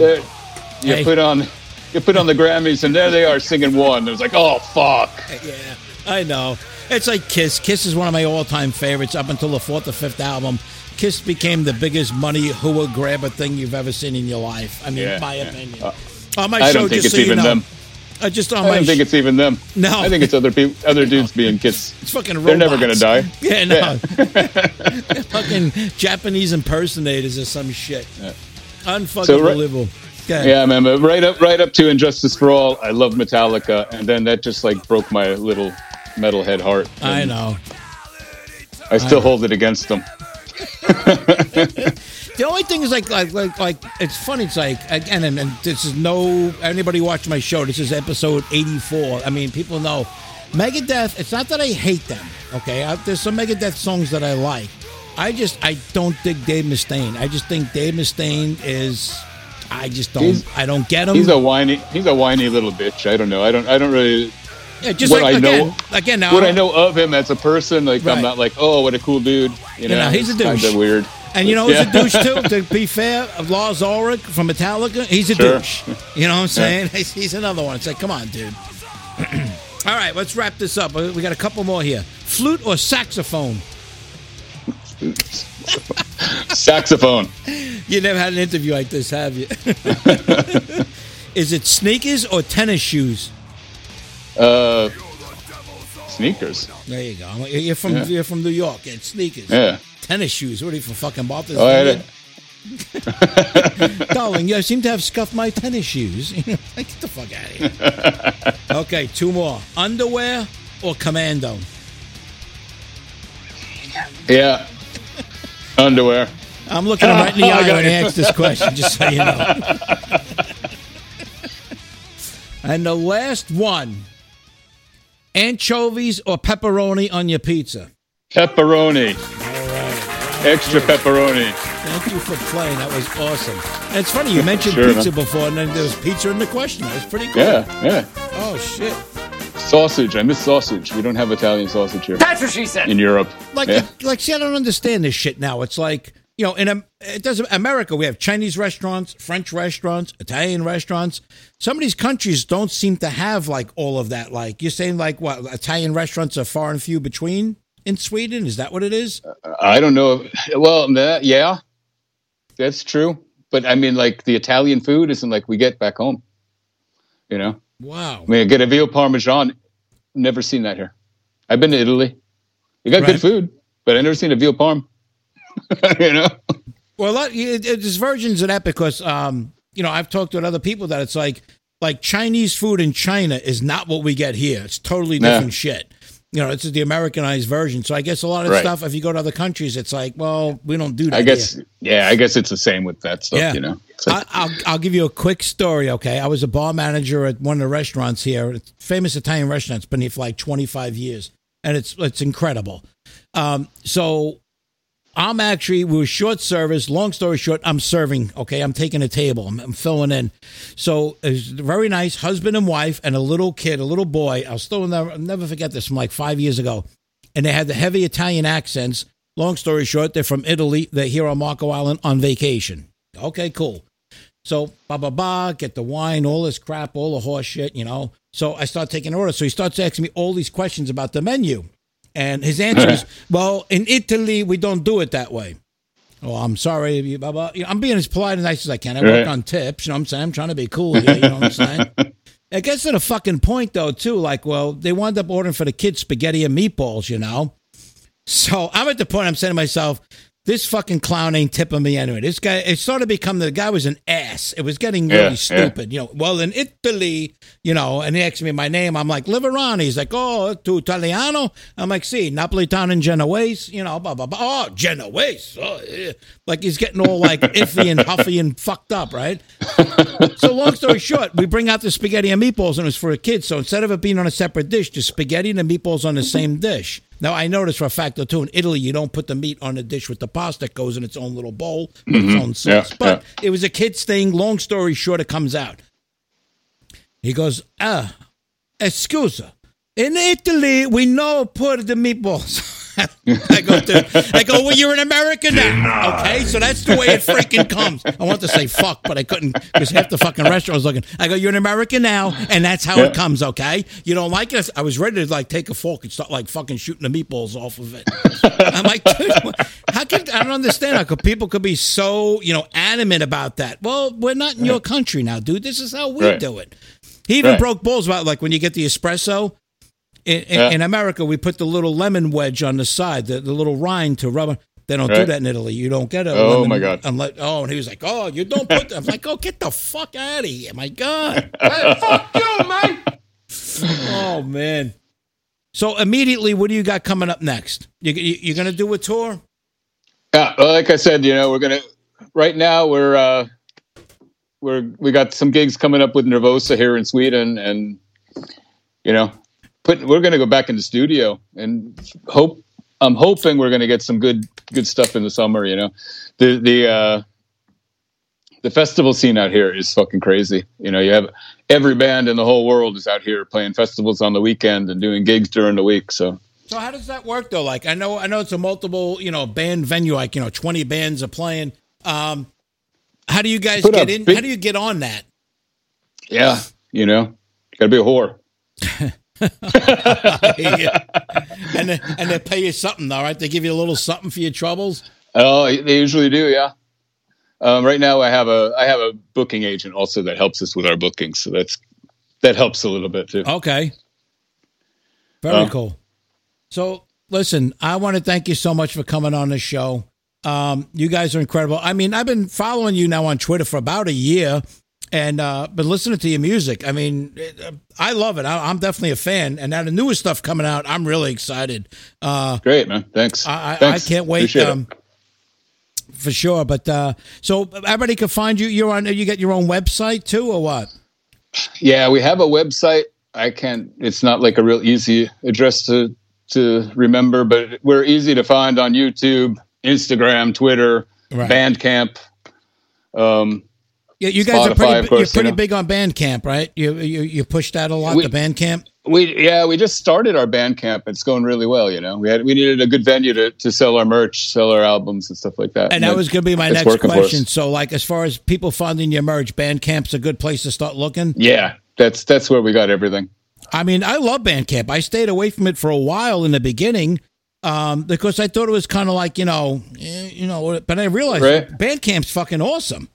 Speaker 4: you
Speaker 3: Hey.
Speaker 4: put on, you put on the Grammys, and there they are singing one. It was like, oh fuck.
Speaker 3: yeah, I know. It's like Kiss. Kiss is one of my all-time favorites up until the fourth or fifth album. Kiss became the biggest money hooah grabber thing you've ever seen in your life. I mean,
Speaker 4: Yeah,
Speaker 3: my
Speaker 4: yeah.
Speaker 3: opinion.
Speaker 4: Uh,
Speaker 3: on my
Speaker 4: I
Speaker 3: show,
Speaker 4: don't think
Speaker 3: just
Speaker 4: it's
Speaker 3: so you
Speaker 4: even
Speaker 3: know,
Speaker 4: them.
Speaker 3: Uh, just on
Speaker 4: I
Speaker 3: my
Speaker 4: don't think
Speaker 3: sh-
Speaker 4: it's even them.
Speaker 3: No.
Speaker 4: I think it's other people, other dudes being kids. (laughs)
Speaker 3: it's fucking
Speaker 4: They're never gonna die.
Speaker 3: Yeah, no. (laughs) fucking Japanese impersonators or some shit. Unfucking
Speaker 4: So, right-
Speaker 3: believable. Okay.
Speaker 4: Yeah, man. But right up, right up to And Justice for All. I love Metallica, and then that just like broke my little metalhead heart.
Speaker 3: I know.
Speaker 4: I still hold it against them. (laughs)
Speaker 3: The only thing is like like like like it's funny. It's like again, and, and this is no anybody watch my show. This is episode eighty four. I mean, people know Megadeth. It's not that I hate them. Okay, I, there's some Megadeth songs that I like. I just I don't dig Dave Mustaine. I just think Dave Mustaine is. I just don't.
Speaker 4: He's-
Speaker 3: I don't get him.
Speaker 4: He's a whiny. He's a whiny little bitch. I don't know. I don't. I don't really.
Speaker 3: Yeah, just
Speaker 4: what
Speaker 3: like
Speaker 4: I
Speaker 3: again,
Speaker 4: know-
Speaker 3: again now.
Speaker 4: What I know of him as a person, like
Speaker 3: Right.
Speaker 4: I'm not like, oh, what a cool dude. You know,
Speaker 3: know, he's a douche.
Speaker 4: Kind of weird.
Speaker 3: And you know who's
Speaker 4: Yeah.
Speaker 3: a douche too? To be fair, Lars Ulrich from Metallica, he's a
Speaker 4: Sure.
Speaker 3: douche. You know what I'm saying? (laughs) He's, he's another one. It's like, come on, dude. (clears throat) All right, let's wrap this up. We got a couple more here. Flute or saxophone? (laughs)
Speaker 4: Saxophone.
Speaker 3: You never had an interview like this, have you? (laughs) Is it sneakers or tennis shoes?
Speaker 4: Uh, sneakers.
Speaker 3: There you go. You're from
Speaker 4: Yeah.
Speaker 3: you're from New York. It's sneakers.
Speaker 4: Yeah.
Speaker 3: Tennis shoes. What are you from fucking Martha's
Speaker 4: Oh,
Speaker 3: Vineyard? (laughs) Darling, you seem to have scuffed my tennis shoes. (laughs) Get the fuck out of here. (laughs) okay, two more. Underwear or commando?
Speaker 4: Yeah. Underwear.
Speaker 3: I'm looking him right in the eye when he asks this question, just so you know. and the last one anchovies or pepperoni on your pizza?
Speaker 4: Pepperoni. Extra pepperoni.
Speaker 3: Thank you for playing. That was awesome. And it's funny, you (laughs) mentioned
Speaker 4: Sure,
Speaker 3: pizza
Speaker 4: man.
Speaker 3: before, and then there was pizza in the question. That was pretty cool.
Speaker 4: Yeah, yeah.
Speaker 3: Oh, shit.
Speaker 4: Sausage. I miss sausage. We don't have Italian sausage here
Speaker 5: That's what she said.
Speaker 4: in Europe.
Speaker 3: Like,
Speaker 4: yeah.
Speaker 3: like, see, I don't understand this shit now. It's like, you know, in Am- it doesn't America, we have Chinese restaurants, French restaurants, Italian restaurants. Some of these countries don't seem to have like all of that. Like you're saying, like what Italian restaurants are far and few between in Sweden. Is that what it is?
Speaker 4: I don't know. Well, that, yeah, that's true. But I mean, like the Italian food isn't like we get back home. You know,
Speaker 3: Wow.
Speaker 4: I mean, I get a veal parmesan. Never seen that here. I've been to Italy. You got
Speaker 3: Right.
Speaker 4: good food, but I never seen a veal parm. (laughs) you know,
Speaker 3: Well, that, it, it, there's versions of that because, um, you know, I've talked to other people that it's like, like Chinese food in China is not what we get here. It's totally different shit. You know, it's the Americanized version. So I guess a lot of
Speaker 4: Right.
Speaker 3: stuff, if you go to other countries, it's like, well, we don't do that.
Speaker 4: I guess.
Speaker 3: here.
Speaker 4: Yeah, I guess it's the same with that stuff.
Speaker 3: Yeah.
Speaker 4: You know, like-
Speaker 3: I, I'll, I'll give you a quick story, okay? I was a bar manager at one of the restaurants here, a famous Italian restaurant. It's been here for like 25 years, and it's it's incredible. Um, so I'm actually, we were short service. Long story short, I'm serving, okay? I'm taking a table, I'm, I'm filling in. So it was very nice, husband and wife, and a little kid, a little boy. I'll still never, I'll never forget this from like five years ago. And they had the heavy Italian accents. Long story short, they're from Italy. They're here on Marco Island on vacation. Okay, cool. So, ba ba ba, get the wine, all this crap, all the horse shit, you know. So I start taking orders. So he starts asking me all these questions about the menu. And his (laughs) answer is, well, in Italy, we don't do it that way. Oh, I'm sorry. you- Blah, blah. You know, I'm being as polite and nice as I can. I work
Speaker 4: Right.
Speaker 3: on tips. You know what I'm saying? I'm trying to be cool here. You know what I'm saying? (laughs) It gets to the fucking point, though, too. Like, well, they wound up ordering for the kids spaghetti and meatballs, you know? So I'm at the point I'm saying to myself, this fucking clown ain't tipping me anyway. This guy, it started to become the guy was an ass. It was getting really
Speaker 4: yeah.
Speaker 3: stupid. You know, well, in Italy, you know, and he asked me my name. I'm like, Liverani. He's like, oh, to Italiano? I'm like, see, Napolitan and Genoese, you know, blah, blah, blah. Oh, Genoese. Oh, yeah. Like he's getting all like (laughs) iffy and huffy and fucked up, right? so long story short, we bring out the spaghetti and meatballs, and it was for a kid. So instead of it being on a separate dish, the spaghetti and the meatballs on the same dish. Now I noticed for a fact though too in Italy you don't put the meat on the dish with the pasta. It goes in its own little bowl with its own sauce.
Speaker 4: Yeah,
Speaker 3: but it was a kid's thing. Long story short, it comes out. He goes, ah, excusa. In Italy, we know put the meatballs. (laughs) (laughs) I go, dude. I go, well, you're an American now. Okay, so that's the way it freaking comes. I want to say fuck, but I couldn't because half the fucking restaurant was looking. I go, you're an American now, and that's how it comes. Okay, you don't like it. I was ready to like take a fork and start like fucking shooting the meatballs off of it. I'm like, dude, how could I don't understand how could people could be so you know adamant about that? Well, we're not in your country now, dude. This is how we
Speaker 4: Right.
Speaker 3: do it. He even
Speaker 4: Right.
Speaker 3: broke balls about like when you get the espresso. In, in,
Speaker 4: Yeah.
Speaker 3: in America, we put the little lemon wedge on the side, the, the little rind to rub. They don't do that in Italy. You don't get a
Speaker 4: Oh,
Speaker 3: lemon
Speaker 4: my God.
Speaker 3: Unless, oh, and he was like, "Oh, you don't put." That. I'm like, "Oh, get the fuck out of here, my god!" (laughs)
Speaker 5: Hey, fuck you, man.
Speaker 3: oh man. So immediately, what do you got coming up next? You, you you're gonna do a tour?
Speaker 4: Yeah, well, like I said, you know, we're gonna right now we're uh we're we got some gigs coming up with Nervosa here in Sweden, and you know, put we're gonna go back in the studio and hope. I'm hoping we're gonna get some good good stuff in the summer. You know, the the uh the festival scene out here is fucking crazy. You know, you have every band in the whole world is out here playing festivals on the weekend and doing gigs during the week. So
Speaker 3: So how does that work though? Like I know I know it's a multiple you know band venue, like you know twenty bands are playing. Um, how do you guys
Speaker 4: Put
Speaker 3: get in?
Speaker 4: big-
Speaker 3: how do you get on that?
Speaker 4: yeah, you know, gotta be a whore. (laughs) (laughs)
Speaker 3: and they, and they pay you something, all right? They give you a little something for your troubles.
Speaker 4: Oh, they usually do, yeah. Um, right now, I have a I have a booking agent also that helps us with our bookings, so that's that helps a little bit too.
Speaker 3: Okay. Very
Speaker 4: Oh.
Speaker 3: cool. So, listen, I want to thank you so much for coming on the show. Um, you guys are incredible. I mean, I've been following you now on Twitter for about a year and uh, been listening to your music. I mean, it, uh, I love it. I, I'm definitely a fan. And now the newest stuff coming out, I'm really excited. Uh,
Speaker 4: Great, man. Thanks.
Speaker 3: I, I, I can't wait. Um, for sure. But uh, so everybody can find you. You're on. You get your own website too, or what?
Speaker 4: Yeah, we have a website. I can't. It's not like a real easy address to to remember, but we're easy to find on YouTube, Instagram, Twitter,
Speaker 3: Right.
Speaker 4: Bandcamp. Um,
Speaker 3: Yeah, you guys are pretty.
Speaker 4: course,
Speaker 3: you're pretty
Speaker 4: you know.
Speaker 3: big on Bandcamp, right? You you you push that a lot.
Speaker 4: We-
Speaker 3: the Bandcamp.
Speaker 4: we yeah, we just started our Bandcamp. It's going really well. You know, we had we needed a good venue to to sell our merch, sell our albums and stuff like that.
Speaker 3: And that was going to be my next
Speaker 4: working for us.
Speaker 3: question. So, like, as far as people finding your merch, Bandcamp's a good place to start looking.
Speaker 4: Yeah, that's that's where we got everything.
Speaker 3: I mean, I love Bandcamp. I stayed away from it for a while in the beginning um, because I thought it was kind of like you know, eh, you know. But I realized
Speaker 4: Right.
Speaker 3: Bandcamp's fucking awesome.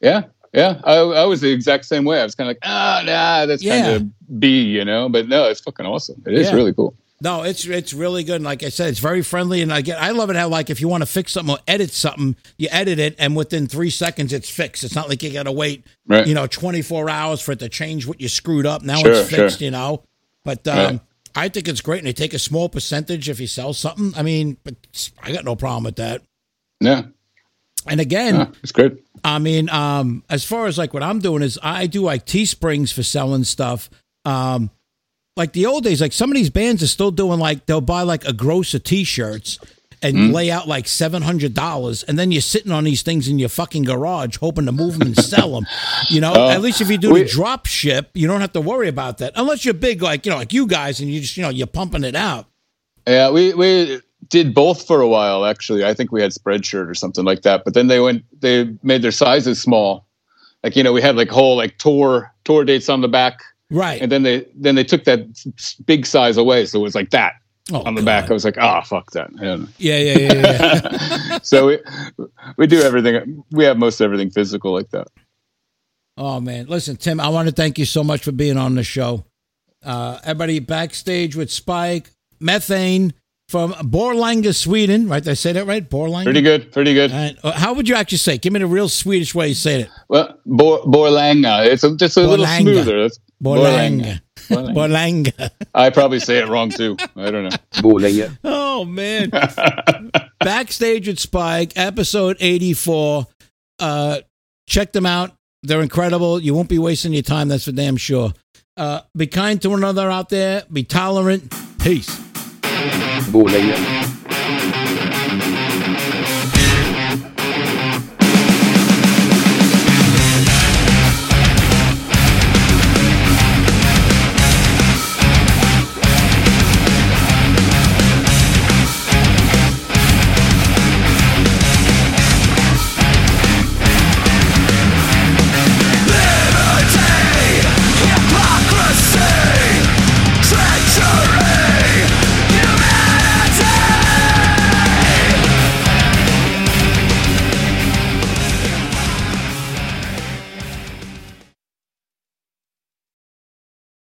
Speaker 4: Yeah, yeah. I, I was the exact same way. I was kind of like, ah, nah, that's
Speaker 3: Yeah.
Speaker 4: kind of B, you know. But no, it's fucking awesome. It is
Speaker 3: Yeah.
Speaker 4: really cool.
Speaker 3: No, it's it's really good. And like I said, it's very friendly, and I get I love it how like if you want to fix something or edit something, you edit it, and within three seconds it's fixed. It's not like you got to wait,
Speaker 4: Right.
Speaker 3: you know, twenty four hours for it to change what you screwed up. Now
Speaker 4: Sure,
Speaker 3: it's fixed,
Speaker 4: sure.
Speaker 3: you know. But um,
Speaker 4: Right.
Speaker 3: I think it's great, and they take a small percentage if you sell something. I mean, but I got no problem with that.
Speaker 4: Yeah,
Speaker 3: And again,
Speaker 4: yeah it's good.
Speaker 3: I mean, um, as far as like what I'm doing is I do like Teesprings for selling stuff. Um, like the old days, like some of these bands are still doing like they'll buy like a gross of t-shirts and
Speaker 4: Hmm.
Speaker 3: lay out like seven hundred dollars, and then you're sitting on these things in your fucking garage hoping to move them and sell them. You know,
Speaker 4: Oh,
Speaker 3: at least if you do
Speaker 4: we-
Speaker 3: the drop ship, you don't have to worry about that unless you're big, like you know, like you guys, and you just you know you're pumping it out.
Speaker 4: Yeah, we we did both for a while. Actually, I think we had Spreadshirt or something like that. But then they went, they made their sizes small. Like you know, we had like whole like tour tour dates on the back,
Speaker 3: Right.
Speaker 4: and then they then they took that big size away, so it was like that
Speaker 3: Oh,
Speaker 4: on the
Speaker 3: God.
Speaker 4: back. I was like, ah, fuck that. I.
Speaker 3: Yeah, yeah, yeah, yeah. (laughs)
Speaker 4: so we we do everything. We have most everything physical like that.
Speaker 3: Oh man, listen, Tim, I want to thank you so much for being on the show. Uh, everybody backstage with Spike, Methane from Borlänge, Sweden. Right? Did I say that right? Borlänge.
Speaker 4: Pretty good. Pretty good.
Speaker 3: And, uh, how would you actually say? it? Give me the real Swedish way you say it.
Speaker 4: Well, Bor- Borlänge. It's a, just a little smoother. That's-
Speaker 3: Borlänge.
Speaker 4: Borlänge.
Speaker 3: Borlänge.
Speaker 4: I probably say it wrong too. I don't know.
Speaker 1: Borlänge.
Speaker 3: Oh man. (laughs) Backstage with Spike, episode 84. Uh check them out. They're incredible. You won't be wasting your time, that's for damn sure. Uh be kind to one another out there. Be tolerant. Peace.
Speaker 1: Borlänge.